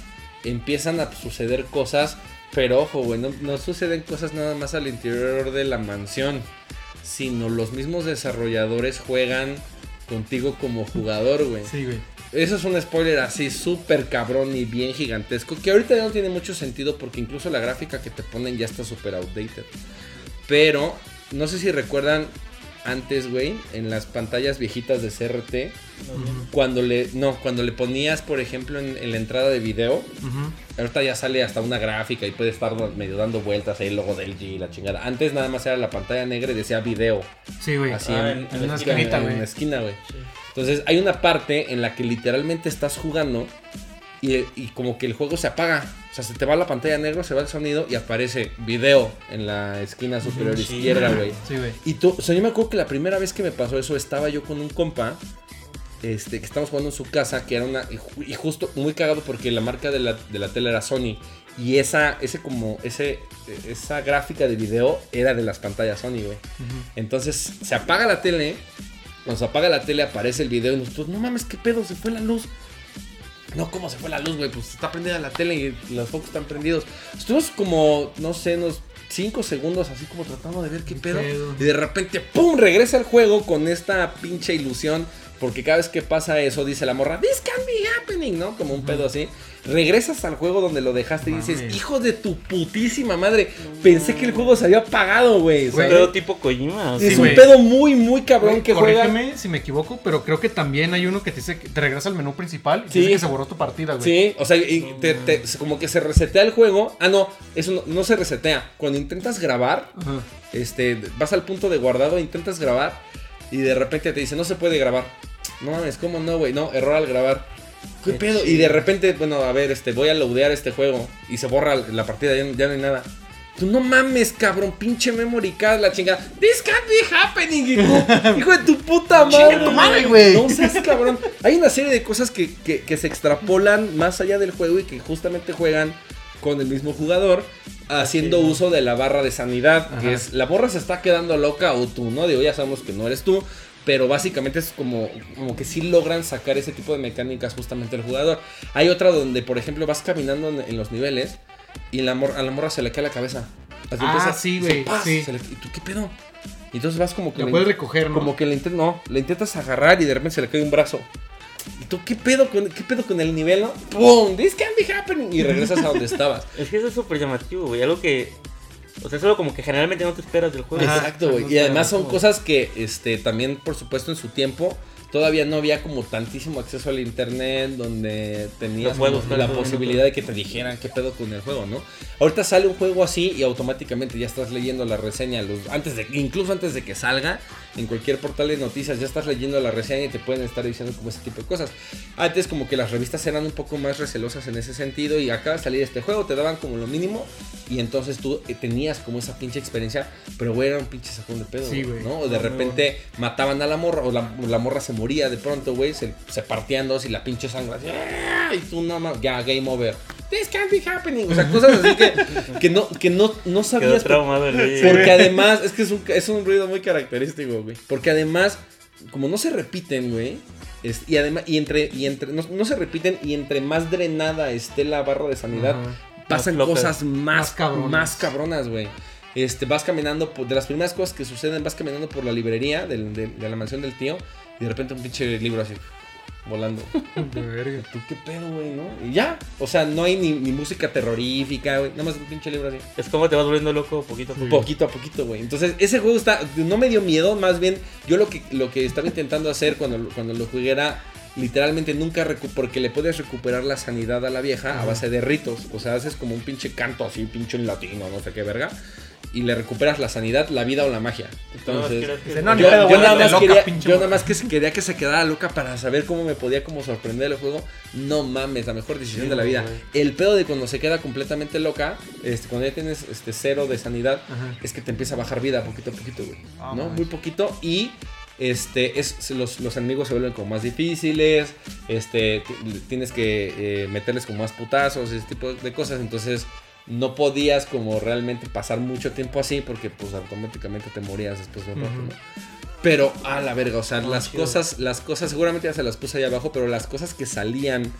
empiezan a suceder cosas, pero ojo, güey, no, no suceden cosas nada más al interior de la mansión, sino los mismos desarrolladores juegan contigo como jugador, güey. Sí, güey. Eso es un spoiler así súper cabrón y bien gigantesco. Que ahorita ya no tiene mucho sentido porque incluso la gráfica que te ponen ya está súper outdated. Pero no sé si recuerdan antes, güey, en las pantallas viejitas de CRT, cuando le, no, cuando le ponías, por ejemplo, en, en la entrada de video, ahorita ya sale hasta una gráfica y puede estar medio dando vueltas ahí el logo del G y la chingada. Antes nada más era la pantalla negra y decía video. Sí, güey. Así Ah, en, en- en güey. una esquina, güey. Entonces hay una parte en la que literalmente estás jugando y, y como que el juego se apaga. O sea, se te va la pantalla negra, se va el sonido y aparece video en la esquina superior Sí. izquierda, güey. Sí, güey. Y tú, o sea, yo me acuerdo que la primera vez que me pasó eso estaba yo con un compa este, que estamos jugando en su casa, que era una. Y, ju- y justo muy cagado porque la marca de la, de la tele era Sony. Y esa, ese como, ese, esa gráfica de video era de las pantallas Sony, güey. Entonces se apaga la tele. Cuando se apaga la tele aparece el video y nosotros, no mames, qué pedo, se fue la luz. No, ¿cómo se fue la luz, güey? Pues está prendida la tele y los focos están prendidos. Estuvimos como, no sé, unos 5 segundos así como tratando de ver qué pedo. pedo? Y de repente, ¡pum! Regresa el juego con esta pinche ilusión. Porque cada vez que pasa eso, dice la morra, This can be happening, ¿no? Como un pedo así. Regresas al juego donde lo dejaste y dices, Mames. hijo de tu putísima madre. Pensé que el juego se había apagado, güey. Un ¿sabes? pedo tipo Kojima. Es Sí, un güey. pedo muy, muy cabrón que juega. Corrígeme si me equivoco, pero creo que también hay uno que te dice que te regresa al menú principal y Sí. dice que se borró tu partida, güey. Sí, o sea, y te- te- como que se resetea el juego. Ah, no, eso no, no se resetea. Cuando intentas grabar, Ajá. este, vas al punto de guardado, intentas grabar y de repente te dice, no se puede grabar. No mames, ¿cómo no, güey? No, error al grabar. ¿Qué Qué pedo? Y de repente, bueno, a ver, este, voy a loadear este juego y se borra la partida, ya, no- ya no hay nada. Tú no mames, cabrón, pinche memory card, la chingada. This can't be happening, hijo, <laughs> hijo de tu puta madre. Tu madre, güey. No seas cabrón. Hay una serie de cosas que, que- que se extrapolan más allá del juego y que justamente juegan con el mismo jugador haciendo Sí. uso de la barra de sanidad, que es la borra se está quedando loca o tú, ¿no? Digo, ya sabemos que no eres tú, pero básicamente es como, como que sí logran sacar ese tipo de mecánicas justamente al jugador. Hay otra donde, por ejemplo, vas caminando en, en los niveles y la mor- a la morra se le cae la cabeza. Así Ah, empieza- sí, se- güey, ¿Y tú qué pedo? Y entonces vas como que... Lo le- puedes recoger, ¿no? como que le, intent- no, le intentas agarrar y de repente se le cae un brazo. ¿Y tú qué pedo con, qué pedo con el nivel, no? ¡Pum! This can be happening. Y regresas a donde estabas. <laughs> Es que eso es súper llamativo, güey. Algo que. O sea, es algo como que generalmente no te esperas del juego. Ajá. Exacto, güey. no Y además son cosas que, este, también, por supuesto, en su tiempo, todavía no había como tantísimo acceso al internet, donde tenías como la posibilidad de que te dijeran qué pedo con el juego, ¿no? Ahorita sale un juego así y automáticamente ya estás leyendo la reseña, los, antes de, incluso antes de que salga, en cualquier portal de noticias ya estás leyendo la reseña y te pueden estar diciendo como ese tipo de cosas. Antes como que las revistas eran un poco más recelosas en ese sentido y acaba de salir este juego, te daban como lo mínimo y entonces tú eh, tenías como esa pinche experiencia, pero güey era un pinche sacón de pedo, Sí, güey. ¿no? O de repente mataban a la morra o la, la morra se moría de pronto, güey, se, se partían dos y la pinche sangre así, ¡ah! y tú no más, ya game over. This can't be happening, o sea, cosas así que, que no que no no sabías traumado porque además, es que es un, es un ruido muy característico, güey. Porque además, como no se repiten, güey. es- y además, y entre, y entre, no, no se repiten, y entre más drenada esté la barra de sanidad, Ajá. pasan cosas más, Más cabronas. más cabronas, güey. Este, vas caminando, por- de las primeras cosas que suceden, vas caminando por la librería del- del- de la mansión del tío, y de repente un pinche libro así, volando. <laughs> De verga. ¿Tú qué pedo, güey, no? Y ya, o sea, no hay ni, ni música terrorífica, güey, nada más un pinche libro así. Es como te vas volviendo loco poquito a poco. Poquito a poquito, güey. Entonces, ese juego está. No me dio miedo, más bien. Yo lo que, lo que estaba intentando hacer cuando, lo- cuando lo jugué era. Literalmente nunca porque le puedes recuperar la sanidad a la vieja a base de ritos. O sea, haces como un pinche canto así, pinche en latino, no sé qué verga. Y le recuperas la sanidad, la vida o la magia. Entonces, no, yo, nada más loca, quería, pinche yo morra. nada más que se- quería que se quedara loca para saber cómo me podía como sorprender el juego. No mames, la mejor decisión Sí, de la vida. güey. El pedo de cuando se queda completamente loca, este, cuando ya tienes este cero de sanidad, Ajá. es que te empieza a bajar vida poquito a poquito, güey. Ah, ¿No? Muy poquito y este es los, los enemigos se vuelven como más difíciles, este ti- tienes que eh, meterles como más putazos, ese tipo de cosas, entonces no podías como realmente pasar mucho tiempo así porque pues automáticamente te morías después de un rato. ¿no? Pero a la verga, o sea, Ah, las chido. cosas, las cosas, seguramente ya se las puse ahí abajo, pero las cosas que salían,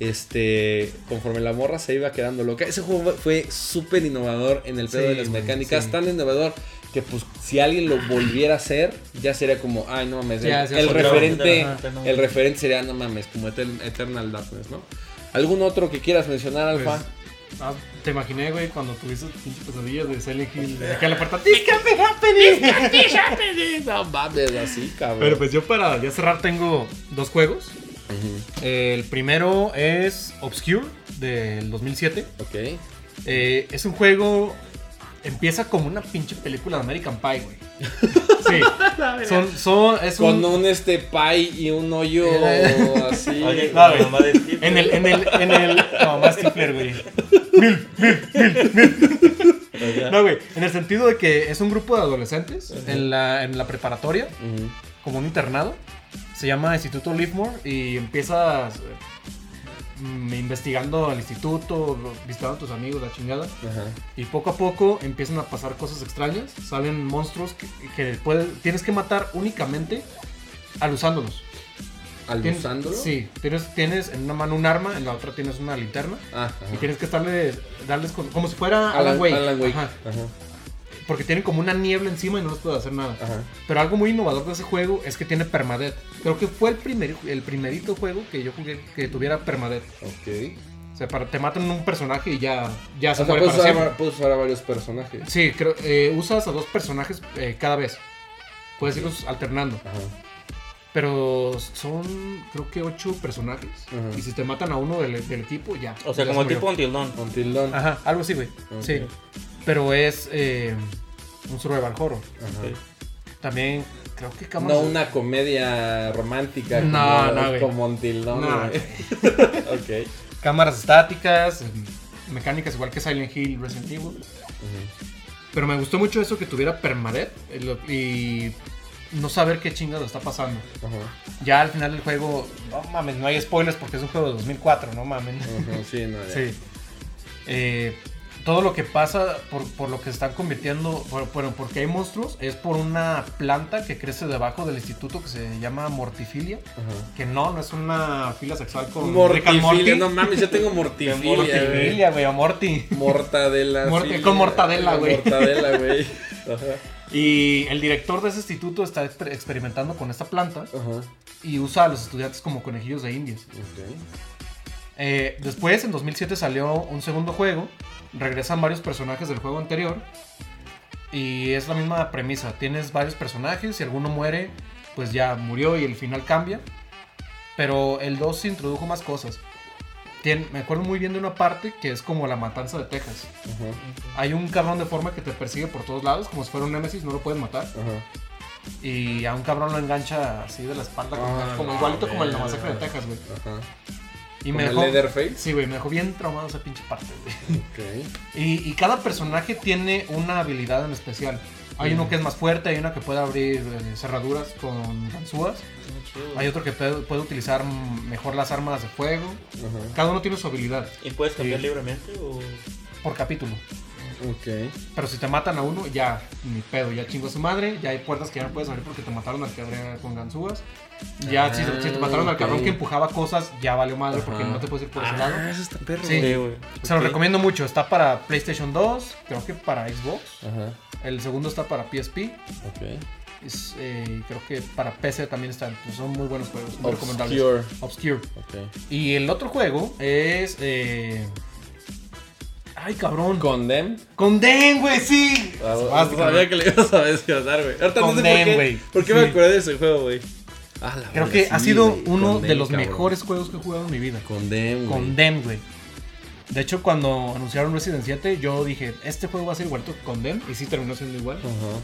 este, conforme la morra se iba quedando loca, ese juego fue súper innovador en el pedo Sí, de las mecánicas, sí. tan innovador que pues si alguien lo volviera a hacer, ya sería como, ay no mames, Ya, el, referente, el referente sería, no mames, como Etern- Eternal Darkness, ¿no? ¿Algún otro que quieras mencionar, Alfa? Pues, ah, te imaginé, güey, cuando tuviste pinche pesadillas de Silent Hill. De acá en la puerta. "This can't be happening". no mames, así, cabrón. Pero pues yo para ya cerrar tengo dos juegos. El primero es Obscure del 2007. Ok. Eh, es un juego. Empieza como una pinche película de American Pie, güey. <laughs> Sí. son, son, es Con un, un este pie y un hoyo <laughs> así. Oye, No, con güey. la mamá de Steve. En el, en el, en el. No, más Stifler, güey. No, güey. En el sentido de que es un grupo de adolescentes en la, en la preparatoria, como un internado. Se llama Instituto Livermore y empiezas mm, investigando el instituto, visitando a tus amigos, la chingada. Ajá. Y poco a poco empiezan a pasar cosas extrañas. Salen monstruos que, que puede- tienes que matar únicamente al usándolos. ¿Al Tien- usándolo? Sí, tienes, tienes en una mano un arma, en la otra tienes una linterna. Ah, Y ajá. tienes que estarle, darles con- como si fuera Alan, Alan, Wake. Alan Wake. Ajá. Ajá. Porque tienen como una niebla encima y no les puede hacer nada. Ajá. Pero algo muy innovador de ese juego es que tiene permadeath. Creo que fue el, primer, el primerito juego que yo jugué que tuviera permadeath. Ok. O sea, para, te matan un personaje y ya, ya O se sea, muere puedes para usar, siempre. puedes usar a varios personajes. Sí, creo, eh, usas a dos personajes eh, cada vez. Puedes irlos alternando. Ajá. Pero son, creo que ocho personajes. Ajá. Y si te matan a uno del, del equipo, ya. O sea, ya como se murió. tipo Until Dawn. Until Dawn. Ajá, algo así, güey. Sí. Pero es eh, un survival horror. Ajá. También creo que cámaras No una comedia romántica No, como, no, como Until Dawn. No. <laughs> cámaras estáticas, mecánicas igual que Silent Hill Resident Evil. Pero me gustó mucho eso que tuviera permadeath eh, y no saber qué chingado está pasando. Ajá. Ya al final del juego, no mames, no hay spoilers porque es un juego de 2004, no mames. Ajá, Sí, no. Sí. Eh, todo lo que pasa por, por lo que se están convirtiendo, por, por- porque hay monstruos, es por una planta que crece debajo del instituto que se llama mortifilia. Ajá. Que no, no es una fila sexual con. Mortifilia, no mames, yo tengo <laughs> mortifilia. Mortifilia, güey, o Morty. Mortadela. Morte- sí, con mortadela, güey. Mortadela, güey. <laughs> Ajá. Y el director de ese instituto está exper- experimentando con esta planta Ajá. y usa a los estudiantes como conejillos de indias. Ok. Eh, después, en 2007 salió un segundo juego. Regresan varios personajes del juego anterior. Y es la misma premisa. Tienes varios personajes. Si alguno muere, pues ya murió y el final cambia. Pero el 2 se introdujo más cosas. Tien- me acuerdo muy bien de una parte que es como la matanza de Texas. Hay un cabrón de forma que te persigue por todos lados, como si fuera un Nemesis, no lo puedes matar. Y a un cabrón lo engancha así de la espalda, como, Ah, como no, igualito como el verga. masacre de Texas, güey. Y ¿Como me el dejó, Leatherface? sí, güey, me dejó bien traumado esa pinche parte, güey. Ok. <laughs> Y, y cada personaje tiene una habilidad en especial. Hay uno que es más fuerte, hay uno que puede abrir eh, cerraduras con ganzúas, hay otro que puede, puede utilizar mm, mejor las armas de fuego. Ajá. Cada uno tiene su habilidad ¿Y puedes cambiar Sí. libremente o...? por capítulo. Ok. Pero si te matan a uno, ya, ni pedo, ya chingó a su madre. Ya hay puertas que ya no puedes abrir porque te mataron al que abría con ganzúas. Ya, si, si te mataron al cabrón que empujaba cosas, ya valió madre porque Ajá. no te puedes ir por ese lado. Ah, eso está perro. Sí. Se lo recomiendo mucho. Está para PlayStation 2, creo que para Xbox. Ajá. El segundo está para PSP. Ok. Es, eh, creo que para PC también están. Pues son muy buenos juegos, muy recomendables. Obscure. Y el otro juego es. eh, Ay, cabrón. Condemn. Condemn, güey, sí. Ah, sabía que le ibas a mencionar, güey. Ahorita no sé por Condemn, qué. güey. ¿Por qué Sí. me acordé de ese juego, güey? Ah, la Creo que sí, ha sido güey. uno de los cabrón. mejores juegos que he jugado en mi vida. Condemn, güey. Condemn, güey. De hecho, cuando anunciaron Resident 7, yo dije, este juego va a ser igual que Condemn. Y sí terminó siendo igual. Ajá.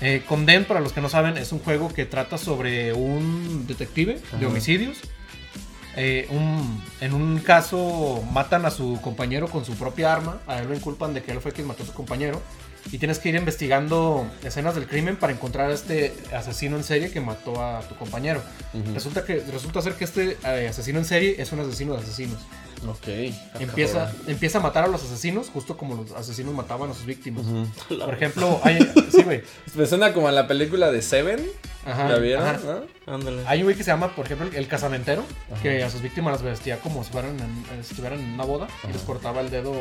Eh, Condemn, para los que no saben, es un juego que trata sobre un detective de homicidios. Eh, un- en un caso matan a su compañero con su propia arma. A él lo inculpan de que él fue quien mató a su compañero. Y tienes que ir investigando escenas del crimen para encontrar a este asesino en serie que mató a tu compañero. Ujú. Resulta, que, resulta ser que este eh, asesino en serie es un asesino de asesinos. Ok. Empieza, empieza a matar a los asesinos justo como los asesinos mataban a sus víctimas. Ujú. Por ejemplo, hay, sí, güey. <laughs> Me suena como a la película de Seven. Ajá, ¿La vieron? ajá. ¿no? Ándale. Hay un güey que se llama, por ejemplo, el casamentero, Ajá. que a sus víctimas las vestía como si fueran en, estuvieran en una boda y les cortaba el dedo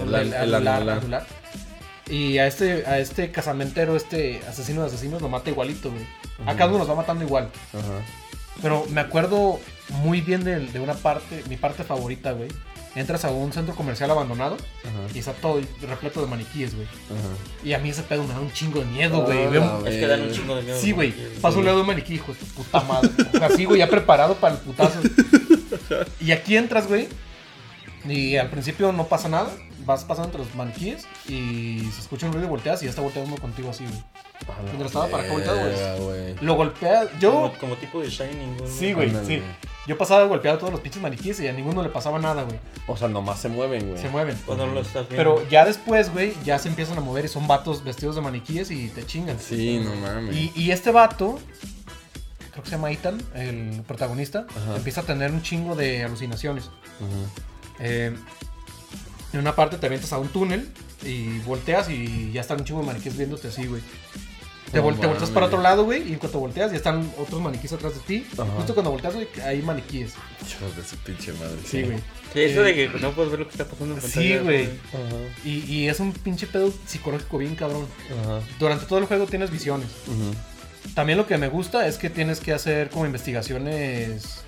El al- el anular. anular. Y a este, a este casamentero, este asesino de asesinos, lo mata igualito, güey. A cada uno los va matando igual. Ajá. Pero me acuerdo muy bien de, de una parte, mi parte favorita, güey. Entras a un centro comercial abandonado Ajá. y está todo repleto de maniquíes, güey. Ajá. Y a mí ese pedo me da un chingo de miedo, güey. Ah, Es que dan un chingo de miedo. Sí, güey. Sí. Paso a un lado de un maniquí, hijo puta madre. Así, güey, ya preparado para el putazo. <laughs> Y aquí entras, güey. Y al principio no pasa nada. Vas pasando entre los maniquíes y se escucha un ruido y volteas y ya está volteando uno contigo así, güey. Mientras estaba para acá volteado, güey. Lo golpeas. Yo. Como, como tipo de Shining, güey. Sí, güey, Ándale, sí. Yo pasaba golpeado a todos los pinches maniquíes y a ninguno le pasaba nada, güey. O sea, nomás se mueven, güey. Se mueven. Cuando no lo estás viendo. Pero ya después, güey, ya se empiezan a mover y son vatos vestidos de maniquíes y te chingan. Sí, no mames. Y, y este vato creo que se llama Ethan, el protagonista, Ajá. empieza a tener un chingo de alucinaciones. Ujú. Eh, en una parte te avientas a un túnel y volteas y ya están un chingo de maniquíes viéndote así, güey. Te, vol- te volteas para otro lado, güey, y en cuanto volteas ya están otros maniquíes atrás de ti. Ajá. Justo cuando volteas, güey, hay maniquíes. Hijos de su pinche madre. Sí, güey. Sí, eso de que no puedes ver lo que está pasando en pantalla. Sí, güey. Y, y es un pinche pedo psicológico bien cabrón. ajá. Durante todo el juego tienes visiones. También lo que me gusta es que tienes que hacer como investigaciones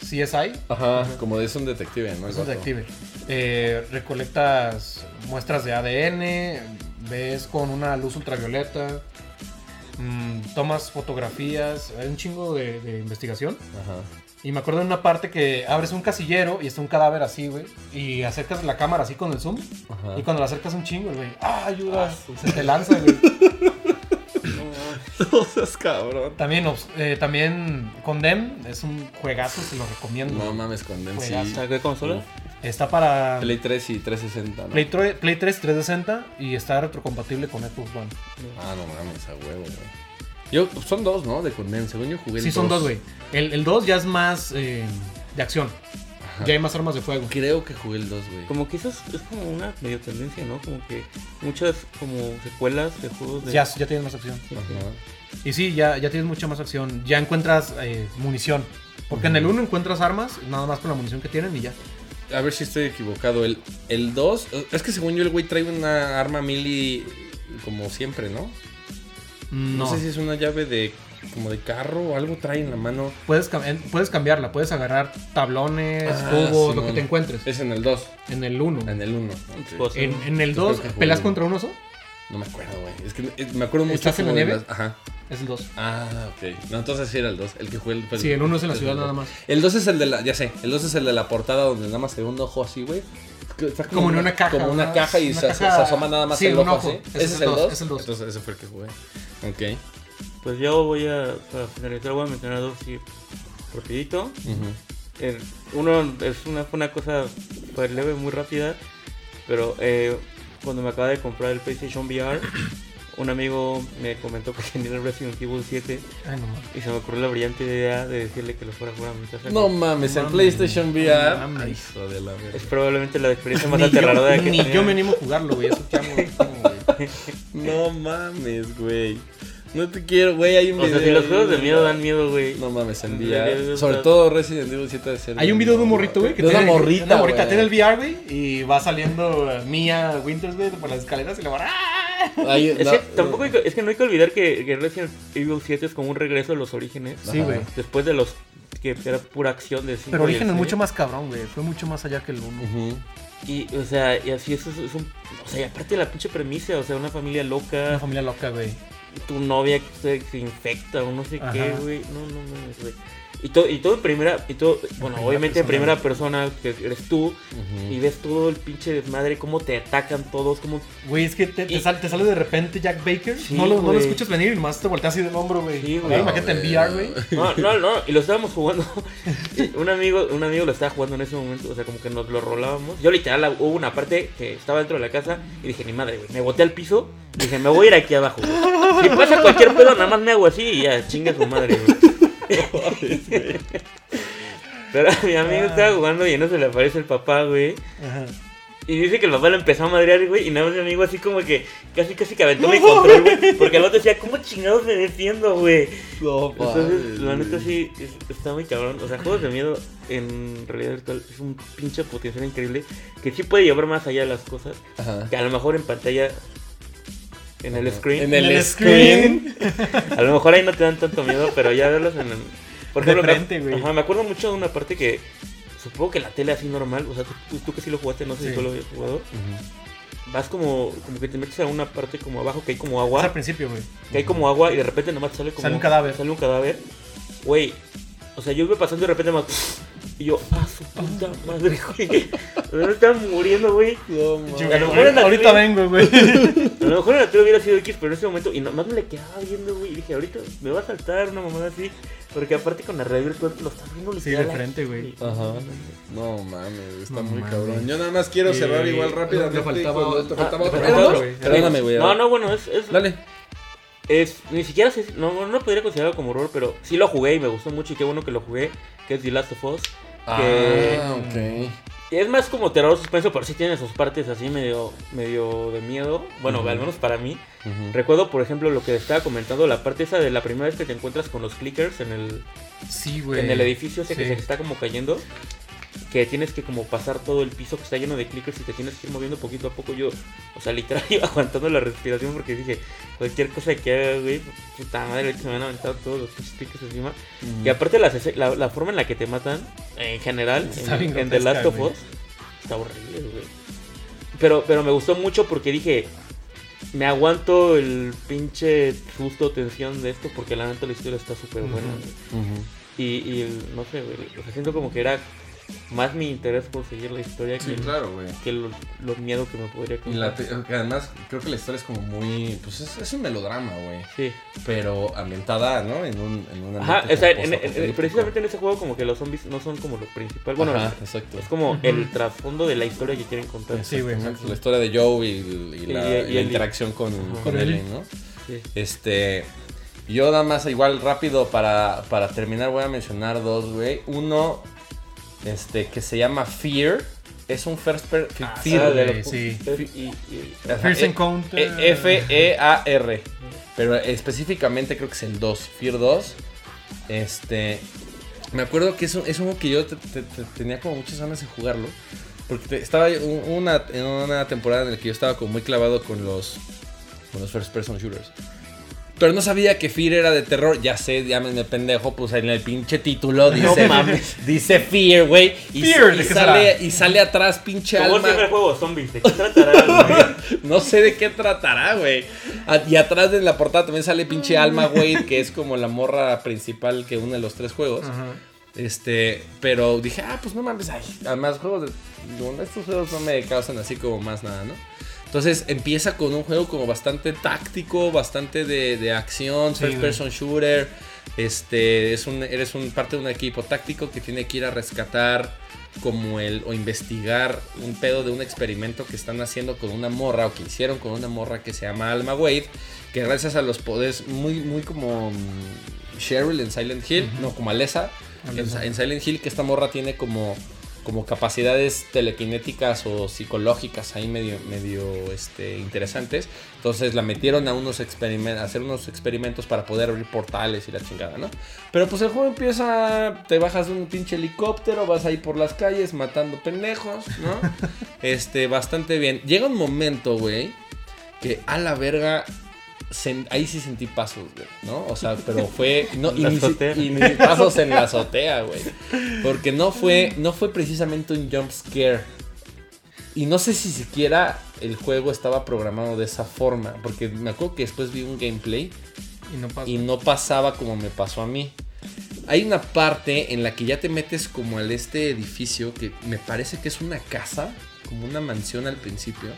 CSI. Ajá, como es un detective, ¿no? Es un detective. Eh, recolectas muestras de ADN, ves con una luz ultravioleta, mm, tomas fotografías, hay un chingo de, de investigación. Ajá. Y me acuerdo de una parte que abres un casillero y está un cadáver así, güey, y acercas la cámara así con el zoom. Ajá. Y cuando la acercas un chingo, el güey, ¡ah, ayuda! Se te lanza, güey. <laughs> <laughs> No seas cabrón. También, eh, también Condemn es un juegazo, se lo recomiendo. No mames con Dem, sí. Juegazo. ¿Sabes qué consola? Está para Play 3 y 360, ¿no? Play, 3, Play 3 360 y está retrocompatible con Xbox One. Ah, no mames, a huevo, güey. Yo, son dos, ¿no? De Condem, según yo jugué el Sí, son dos, güey. El, el 2 ya es más eh, de acción. Ajá. Ya hay más armas de fuego. Creo que jugué el 2, güey. Como que eso es, es como una medio tendencia, ¿no? Como que muchas como secuelas de juegos de... Ya, ya tienes más acción. Sí, sí. Ajá. Y sí, ya, ya tienes mucha más acción. Ya encuentras eh, munición. Porque en el 1 encuentras armas, nada más con la munición que tienen y ya. A ver si estoy equivocado. El, el 2, es que según yo el güey trae una arma mili como siempre, ¿no? No. No. sé si es una llave de como de carro o algo trae en la mano. Puedes, cam- puedes cambiarla, puedes agarrar tablones, Ah, cubos, lo Simón. que te encuentres. Es en el 2, En el 1. en el 1. Pues, En, en el Yo creo 2, que jugué ¿pelas el- contra un oso? No me acuerdo, güey. Es que me acuerdo mucho. ¿Estás en la como nieve? las- Ajá. Es el 2. Ah, ok. No, entonces sí era el 2. El que jugué el. fue Sí, el 1 es en la ciudad nada más. El 2 es el de la. Ya sé. El 2 es el de la portada donde nada más se ve un ojo así, güey. Está Como en una caja, Como una ¿no? caja y Una se, caja- se asoma nada más sí, el un ojo, ojo. así. Ese Ese es el el dos, 2. es el dos. Entonces ese fue el que jugué. Ok. Pues yo voy a, para finalizar, voy a mencionar dos así rapidito. El- uno es una, fue una cosa pues, leve, muy rápida, pero eh, cuando me acaba de comprar el PlayStation VR, un amigo me comentó que tenía el Resident Evil 7 Ay, no mames. y se me ocurrió la brillante idea de decirle que lo fuera a jugar a mi casa. No mames, el mames, PlayStation no VR. mames. Ay, hijo de la verga. Es probablemente la experiencia <laughs> más aterradora que ni tenía. yo me animo a jugarlo, güey. Eso que hago, ¿cómo, güey? <laughs> No mames, güey. No te quiero, güey. Hay un O sea, video. si los juegos de miedo dan miedo, güey. No mames, en de VR. Sobre todo Resident Evil 7 de ser. Hay un video de un morrito, güey. que De una morrita. Una morrita tiene el VR, güey. Y va saliendo Mia Winters, güey, por las escaleras y le va. ¡Ah! Hay- Es no, que tampoco hay es que no hay que olvidar que, que Resident Evil 7 es como un regreso a los orígenes. Sí, güey. Después de los que era pura acción de cinco Pero Origen es mucho más cabrón, güey. Fue mucho más allá que el 1. Ujú. Y, o sea, y así eso es, es un. O sea, y aparte de la pinche premisa, o sea, una familia Una loca, familia loca, güey. Tu novia se, infecta o no sé qué, güey. No, no, no, güey. Y todo, y todo en primera, y todo, bueno, primera obviamente en primera persona, que eres tú, y ves todo el pinche desmadre, cómo te atacan todos, cómo Güey, es que te, te Y- te sale de repente Jack Baker. Sí, no, lo, no lo escuchas venir y nomás te volteas así del hombro, güey. Sí, güey. Ahora Imagínate en VR, güey. No, no, no, y lo estábamos jugando. <laughs> un amigo, un amigo lo estaba jugando en ese momento, o sea, como que nos lo rolábamos. Yo literal hubo una parte que estaba dentro de la casa y dije, ni madre, güey. Me boté al piso y dije, me voy a ir aquí abajo, güey. Si pasa cualquier pedo, nada más me hago así y ya, chinga su madre, güey. <laughs> Pero mi amigo estaba jugando y eso se le aparece el papá, güey. Ajá. Y dice que el papá lo empezó a madrear, güey. Y nada más mi amigo así como que casi casi que aventó mi control, güey. Porque el otro decía, ¿cómo chingados me defiendo, güey? No, Entonces, la neta sí, es- está muy cabrón. O sea, juegos de miedo en realidad virtual es un pinche potencial increíble que sí puede llevar más allá de las cosas. Ajá. Que a lo mejor en pantalla, en el screen, En el, En el screen. <laughs> a lo mejor ahí no te dan tanto miedo, pero ya verlos en el. Por De ejemplo, frente, me, güey. ajá, me acuerdo mucho de una parte que. Supongo que la tele así normal, o sea, tú, tú- que sí lo jugaste, no sé Sí. si tú lo habías jugado. Vas como, como que te metes a una parte como abajo que hay como Es al agua. principio, güey. Que hay como agua y de repente nomás sale como. Sale un cadáver. Sale un cadáver. Güey. O sea, yo iba pasando y de repente más. Y yo, ah, su puta <laughs> madre, güey. <laughs> Me están muriendo, güey. No, mames. A lo mejor en la Ahorita vengo, güey. A lo mejor en la tele hubiera sido X, pero en ese momento. Y nomás me le quedaba viendo, güey. Y dije, ahorita me va a saltar una mamada así. Porque aparte con la red virtual lo estás viendo Sí, literal. de frente, güey. Ajá. No mames, está No muy mames. cabrón. Yo nada más quiero cerrar Eh, igual le- rápidamente. le faltaba- te Ah, otro. faltaba ¿Otro? otro, güey. Perdóname, güey. No, no, bueno, es. es Dale. es ni siquiera sé, si- no, no lo podría considerarlo como horror, pero sí lo jugué y me gustó mucho y qué bueno que lo jugué, que es The Last of Us. Que Ah, ok. es más como terror suspenso, pero sí tiene sus partes así medio, medio de miedo. Bueno, al menos para mí. Recuerdo, por ejemplo, lo que estaba comentando, la parte esa de la primera vez que te encuentras con los clickers en el, Sí, güey. en el edificio ese que se está como cayendo. Que tienes que como pasar todo el piso que está lleno de clickers y te tienes que ir moviendo poquito a poco. Yo, o sea, literal <laughs> iba aguantando la respiración porque dije, cualquier cosa que haga, güey, puta madre, que se me van a aventar todos los clickers encima. Y aparte ese- la, la forma en la que te matan, en general, Está en, en The Last of. Us, está horrible, güey. Pero, pero me gustó mucho porque dije, me aguanto el pinche susto, tensión de esto porque la neta la historia está súper buena. Güey. Y, y no sé, güey, o sea, siento como que era más mi interés por seguir la historia Sí, que, claro, güey. que me podría Y la causar. te- que además creo que la historia es como muy. Pues es, es un melodrama, güey. Sí. Pero ambientada, ¿no? En un. En un Ajá, ambiente o sea, como en- en- posapocalíptico. precisamente en ese juego como que los zombies no son como lo principal. Bueno, Ajá, exacto. es como el trasfondo de la historia que quieren contar. Sí, güey. La historia de Joe y, y la, Y- y y la interacción con, con Ellie. ¿no? Sí. Este. Yo nada más, igual rápido para, para terminar, voy a mencionar dos, güey. Uno, este, que se llama Fear. Es un first per Ah, Fear, sí, y- y- First E- Encounter. E- F-E-A-R. Pero específicamente creo que es el 2, Fear 2. Este. Me acuerdo que es un, es un juego que yo te- te- te- tenía como muchas ganas de jugarlo. Porque estaba un- una, en una temporada en la que yo estaba como muy clavado con los, con los first person shooters. Pero no sabía que Fear era de terror. Ya sé, llámenme pendejo, pues en el pinche título dice, mames. dice Fear, güey. Y, Fear, y ¿de qué sale, será? y sale atrás pinche Como alma. siempre el juego zombies, ¿de qué tratará? <laughs> güey? No sé de qué tratará, güey. A- Y atrás de la portada también sale pinche Alma Wade, que es como la morra principal que une los tres juegos. Ajá. Este, pero dije, ah, pues no mames, ay, además juegos de. bueno, estos juegos no me causan así como más nada, ¿no? Entonces empieza con un juego como bastante táctico, bastante de, de acción, Sí, first person shooter. Este, es un, eres un parte de un equipo táctico que tiene que ir a rescatar como el o investigar un pedo de un experimento que están haciendo con una morra o que hicieron con una morra que se llama Alma Wade, que gracias a los poderes muy muy como mm, Cheryl en Silent Hill, no como Alessa, en, Alessa. en Silent Hill que esta morra tiene como como capacidades telequinéticas o psicológicas ahí medio, medio este, interesantes. Entonces la metieron a unos experimentos, a hacer unos experimentos para poder abrir portales y la chingada, ¿no? Pero pues el juego empieza, te bajas de un pinche helicóptero, vas ahí por las calles matando pendejos, ¿no? <laughs> este, bastante bien. Llega un momento, güey, que a la verga ahí sí sentí pasos, güey, ¿no? O sea, pero fue no, y, ni, y pasos en la azotea, güey. Porque no fue no fue precisamente un jump scare. Y no sé si siquiera el juego estaba programado de esa forma, porque me acuerdo que después vi un gameplay Y no y no pasaba como me pasó a mí. Hay una parte en la que ya te metes como al este edificio que me parece que es una casa, como una mansión al principio.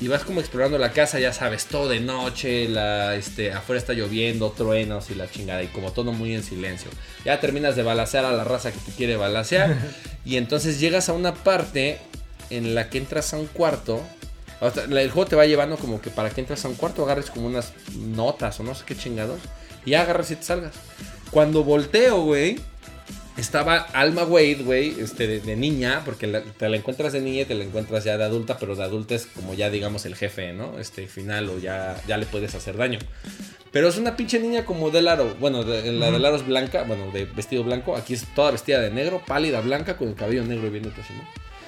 Y vas como explorando la casa, ya sabes, todo de noche, la, este, afuera está lloviendo, truenos y la chingada, y como todo muy en silencio. Ya terminas de balasear a la raza que te quiere balasear, <laughs> y entonces llegas a una parte en la que entras a un cuarto. o sea, El juego te va llevando como que para que entres a un cuarto agarres como unas notas o no sé qué chingados, y agarras y te salgas. Cuando volteo, güey, estaba Alma Wade, güey, este, de, de niña, porque la- te la encuentras de niña y te la encuentras ya de adulta, pero de adulta es como ya, digamos, el jefe, ¿no? Este final o ya, ya le puedes hacer daño. Pero es una pinche niña como del aro. Bueno, de- la del aro es blanca, bueno, de vestido blanco. Aquí es toda vestida de negro, pálida, blanca, con el cabello negro y viéndote así, ¿no?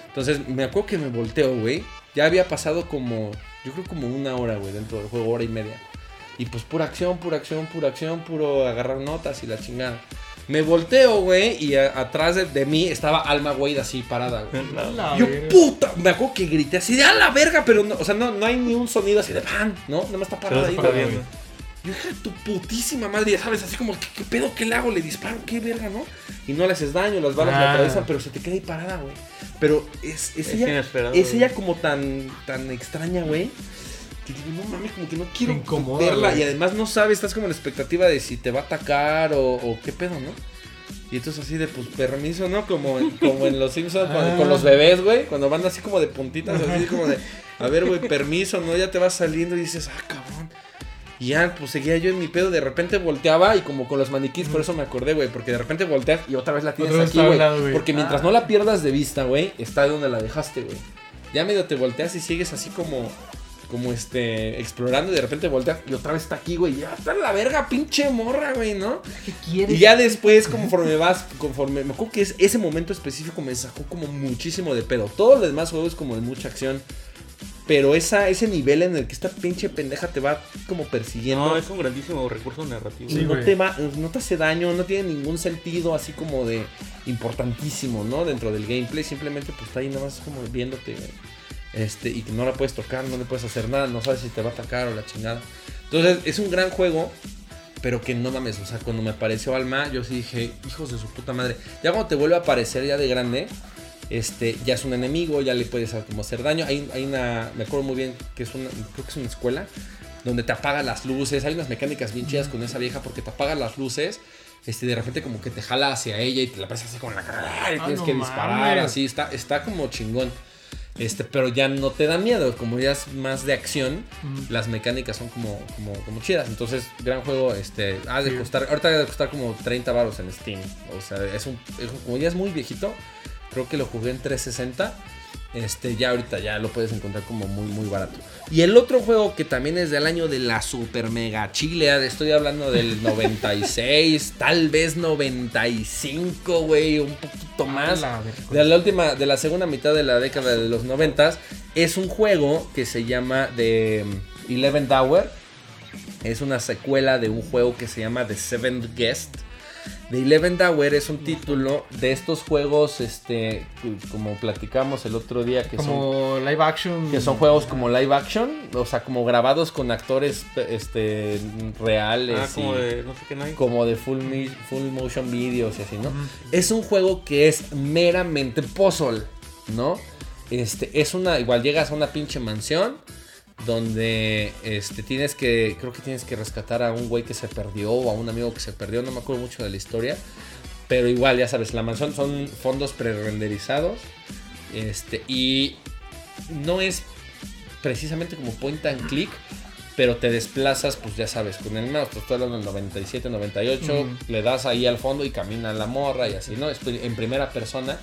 Entonces me acuerdo que me volteo, güey. Ya había pasado como, yo creo como una hora, güey, dentro del juego, hora y media. Y pues pura acción, pura acción, pura acción, puro agarrar notas y la chingada. Me volteo, güey, y a- atrás de, de mí estaba Alma Wade así parada, <laughs> Yo, verga. puta, me acuerdo que grité así de a la verga, pero no, o sea, no, no hay ni un sonido así de pan, ¿no? Nada más está parada ahí. güey. Yo dije, tu putísima madre, ya sabes, así como, ¿qué, qué pedo? ¿Qué le hago? ¿Le disparo? ¿Qué verga, no? Y no le haces daño, las balas le Ah. atraviesan, pero se te queda ahí parada, güey. Pero es, es, Es ella, es ella como tan, tan extraña, güey. Que digo, no mames, como que no quiero incomoda, verla. güey. Y además no sabes, estás como en la expectativa de si te va a atacar o, o qué pedo, ¿no? Y entonces así de, pues, permiso, ¿no? Como, en- como en Los Simpsons Ah. con los bebés, güey. Cuando van así como de puntitas, así como de, a ver, güey, permiso, ¿no? Ya te vas saliendo y dices, ah, cabrón. Y ya, pues seguía yo en mi pedo. De repente volteaba y como con los maniquís, por eso me acordé, güey. Porque de repente volteas y otra vez la tienes aquí, güey. Porque mientras Ah. no la pierdas de vista, güey, está donde la dejaste, güey. Ya medio te volteas y sigues así como. Como este. Explorando y de repente volteas y otra vez está aquí, güey. Ya está en la verga, pinche morra, güey, ¿no? ¿Qué quieres? Y ya después, conforme vas, conforme. Me acuerdo que es, ese momento específico me sacó como muchísimo de pedo. Todos los demás juegos como de mucha acción. Pero esa, ese nivel en el que esta pinche pendeja te va como persiguiendo. No, es un grandísimo recurso narrativo. y Sí, no güey. te va, no te hace daño, no tiene ningún sentido así como de importantísimo, ¿no? Dentro del gameplay, simplemente pues está ahí nada más como viéndote, este, y que no la puedes tocar, no le puedes hacer nada, no sabes si te va a atacar o la chingada. Entonces, es un gran juego, pero que no mames, o sea, cuando me apareció Alma, yo sí dije, hijos de su puta madre. Ya cuando te vuelve a aparecer ya de grande, este, ya es un enemigo, ya le puedes como hacer daño. Hay, hay una, me acuerdo muy bien que es una, creo que es una escuela, donde te apaga las luces. Hay unas mecánicas bien chidas con esa vieja porque te apaga las luces. Este, de repente como que te jala hacia ella y te la presas así con la cara y Ah, tienes no que disparar, mames. así, está, está como chingón. Este, pero ya no te da miedo, como ya es más de acción, Mm. las mecánicas son como, como, como chidas. Entonces, gran juego, este, ha de Sí. costar, ahorita ha de costar como 30 baros en Steam. O sea, es un, es un- como ya es muy viejito, creo que lo jugué en 360. Este, ya ahorita ya lo puedes encontrar como muy, muy barato. Y el otro juego que también es del año de la super mega chile, estoy hablando del <laughs> 96, tal vez 95, güey, un poquito más A la verga. de la última, de la segunda mitad de la década de los noventas, es un juego que se llama The Eleventh Hour. Es una secuela de un juego que se llama The Seventh Guest. The Eleventh Hour es un título de estos juegos, este, como platicamos el otro día, que son Como live action. que son juegos como live action, o sea, como grabados con actores este reales Ah, como y- de no sé qué no hay. como de full, mi- full motion videos y así, ¿no? Es un juego que es meramente puzzle, ¿no? Este, es una, igual llegas a una pinche mansión donde este, tienes que, creo que tienes que rescatar a un güey que se perdió o a un amigo que se perdió, no me acuerdo mucho de la historia, pero igual, ya sabes, la mansión son fondos pre-renderizados, este, y no es precisamente como point and click, pero te desplazas, pues ya sabes, con el mouse, estoy hablando del 97, 98, Ujú. le das ahí al fondo y camina la morra y así, ¿no? En primera persona.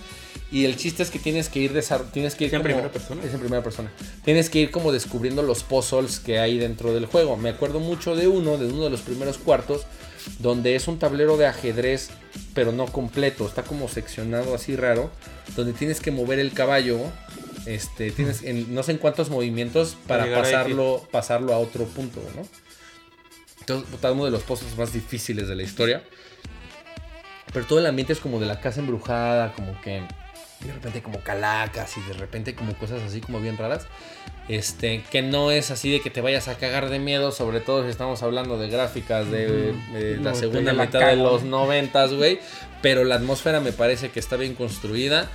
Y el chiste es que tienes que ir tienes que ir ¿Es en como- primera persona? Es en primera persona. Tienes que ir como descubriendo los puzzles que hay dentro del juego. Me acuerdo mucho de uno, de uno de los primeros cuartos, donde es un tablero de ajedrez, pero no completo, está como seccionado así raro, donde tienes que mover el caballo, este, tienes en no sé en cuántos movimientos para llegar ahí, pasarlo, pasarlo a otro punto, ¿no? Entonces, puta, uno de los puzzles más difíciles de la historia. Pero todo el ambiente es como de la casa embrujada, como que de repente como calacas y de repente como cosas así como bien raras. Este, que no es así de que te vayas a cagar de miedo, sobre todo si estamos hablando de gráficas de, de la segunda la mitad de los noventas, güey. Pero la atmósfera me parece que está bien construida.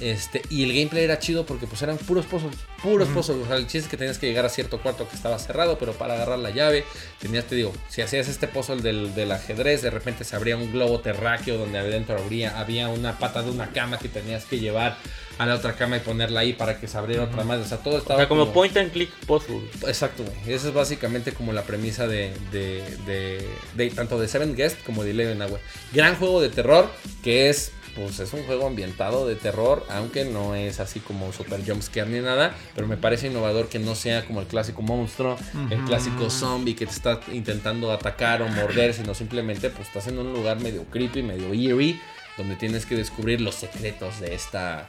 Este, y el gameplay era chido porque pues eran puros puzzles, puros puzzles. O sea, el chiste es que tenías que llegar a cierto cuarto que estaba cerrado, pero para agarrar la llave, tenías, te digo, si hacías este puzzle del, del ajedrez, de repente se abría un globo terráqueo donde adentro habría, había una pata de una cama que tenías que llevar a la otra cama y ponerla ahí para que se abriera otra más. O sea, todo O estaba sea, como point and click puzzle. Exacto. Esa es básicamente como la premisa de, de, de- de tanto de Seven Guest como de Eleven Hour. Gran juego de terror que es, pues es un juego ambientado de terror, aunque no es así como super jumpscare ni nada, pero me parece innovador que no sea como el clásico monstruo, el clásico zombie que te está intentando atacar o morder, sino simplemente pues estás en un lugar medio creepy, medio eerie, donde tienes que descubrir los secretos de esta,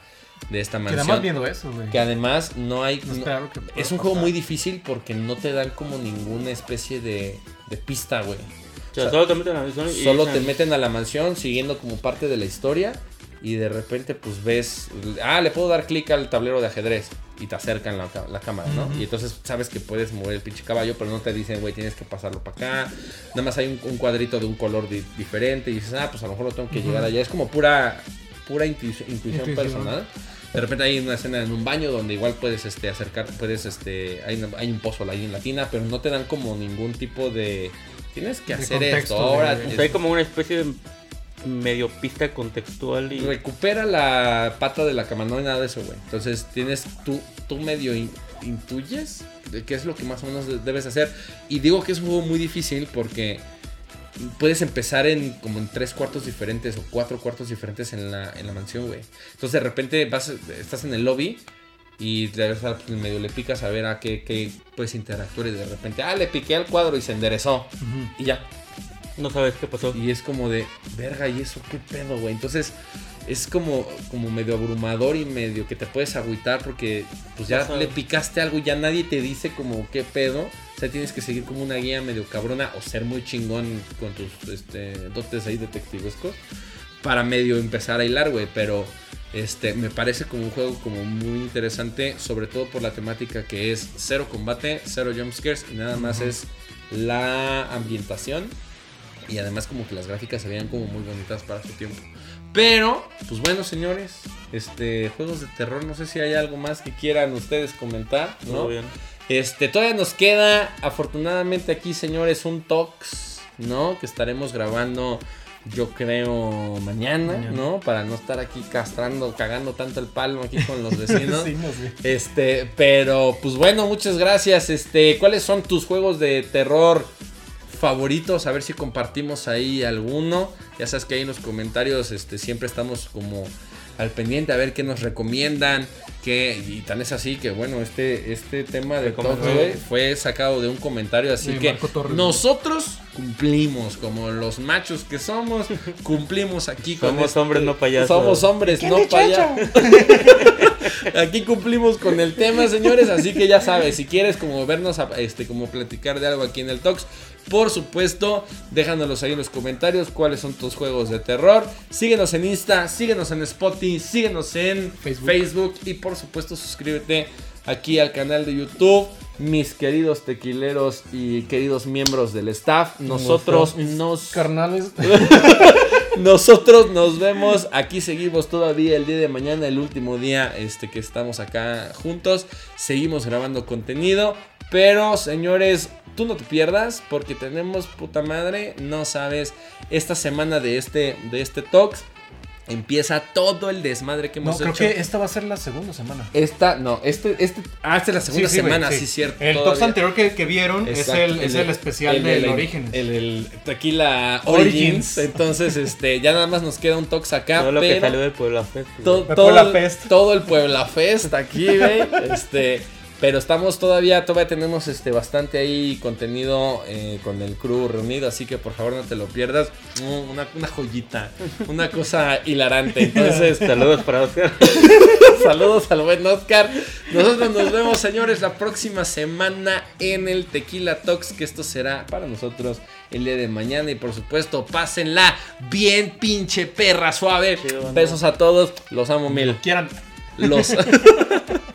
de esta Que mansión. nada más viendo eso, güey. Que además no hay. No no- que es un juego pasar. muy difícil porque no te dan como ninguna especie de, de pista, güey. O sea, solo te meten a la misión y Solo dicen, te meten a la mansión siguiendo como parte de la historia y de repente pues ves, ah, le puedo dar clic al tablero de ajedrez y te acercan la, la cámara, ¿no? Y entonces sabes que puedes mover el pinche caballo, pero no te dicen, güey, tienes que pasarlo para acá. Nada más hay un, un cuadrito de un color di- diferente y dices, ah, pues a lo mejor lo tengo que Ujú. llegar allá. Es como pura, pura intuición, intuición Intuición. personal. De repente hay una escena en un baño donde igual puedes este, acercar, puedes, este, hay, hay un pozo ahí en la tina, pero no te dan como ningún tipo de... Tienes que hacer contexto, esto ahora. de- O sea, hay como una especie de medio pista contextual y... Recupera la pata de la cama, no hay nada de eso, güey. Entonces tienes tú, tú medio in- intuyes de qué es lo que más o menos de- debes hacer. Y digo que es un juego muy difícil porque puedes empezar en como en tres cuartos diferentes o cuatro cuartos diferentes en la, en la mansión, güey. Entonces de repente vas, estás en el lobby y de verdad, pues, medio le picas a ver a qué, qué puedes interactuar y de repente, ah, le piqué al cuadro y se enderezó. Y ya, No sabes qué pasó. y es como de, verga, ¿y eso qué pedo, güey? Entonces es como, como medio abrumador y medio que te puedes agüitar porque pues ya Ajá. le picaste algo y ya nadie te dice como qué pedo. O sea, tienes que seguir como una guía medio cabrona o ser muy chingón con tus este, dotes ahí detectivescos para medio empezar a hilar, güey. Pero este, me parece como un juego como muy interesante, sobre todo por la temática que es cero combate, cero jumpscares y nada más es la ambientación y además como que las gráficas se veían como muy bonitas para su tiempo. Pero, pues bueno, señores, este juegos de terror, no sé si hay algo más que quieran ustedes comentar, ¿no? Todo bien. Este, todavía nos queda, afortunadamente aquí, señores, un Tox, ¿no? Que estaremos grabando, yo creo, mañana, Mañana. ¿no? Para no estar aquí castrando, cagando tanto el palo aquí con los <laughs> vecinos. Sí, no sé. Este, pero pues bueno, muchas gracias. Este, ¿cuáles son tus juegos de terror favoritos? A ver si compartimos ahí alguno. Ya sabes que ahí en los comentarios este, siempre estamos como al pendiente a ver qué nos recomiendan. Que, y tan es así que bueno, este, este tema de güey, fue sacado de un comentario. Así que nosotros cumplimos como los machos que somos. Cumplimos aquí con Somos este- hombres, no payasos. Somos hombres, no payasos. <laughs> Aquí cumplimos con el tema, señores, así que ya sabes, si quieres como vernos, a- este, como platicar de algo aquí en el Talks, por supuesto, déjanoslos ahí en los comentarios cuáles son tus juegos de terror. Síguenos en Insta, síguenos en Spotify, síguenos en Facebook, Facebook. y por supuesto suscríbete aquí al canal de YouTube. Mis queridos tequileros y queridos miembros del staff, nosotros nos Carnales. <laughs> nosotros nos vemos. Aquí seguimos todavía el día de mañana, el último día este, que estamos acá juntos. Seguimos grabando contenido. Pero, señores, tú no te pierdas porque tenemos puta madre. No sabes, esta semana de este, de este Talks empieza todo el desmadre que No, hemos creo hecho. que esta va a ser la segunda semana. Esta, no, este, este, ah, esta es la segunda Sí, sí, güey, semana, sí, sí. cierto. El. Tox anterior que, que vieron es el, es el especial el del el- Orígenes. El, el Tequila <laughs> Origins. Origins. Entonces, este, ya nada más nos queda un Tox acá. Todo lo que salió del Puebla Fest. to- todo, Puebla el, Fest. todo el Puebla Fest aquí, güey. <laughs> este, pero estamos todavía, todavía tenemos este bastante ahí contenido eh, con el crew reunido, así que por favor no te lo pierdas. Una, una joyita, una cosa hilarante. Entonces, <laughs> Saludos para Oscar. <laughs> Saludos al buen Oscar. Nosotros nos vemos, señores, la próxima semana en el Tequila Talks, que esto será para nosotros el día de mañana. Y por supuesto, pásenla bien pinche perra suave. Besos a todos, los amo mil. Quieran. Los <laughs>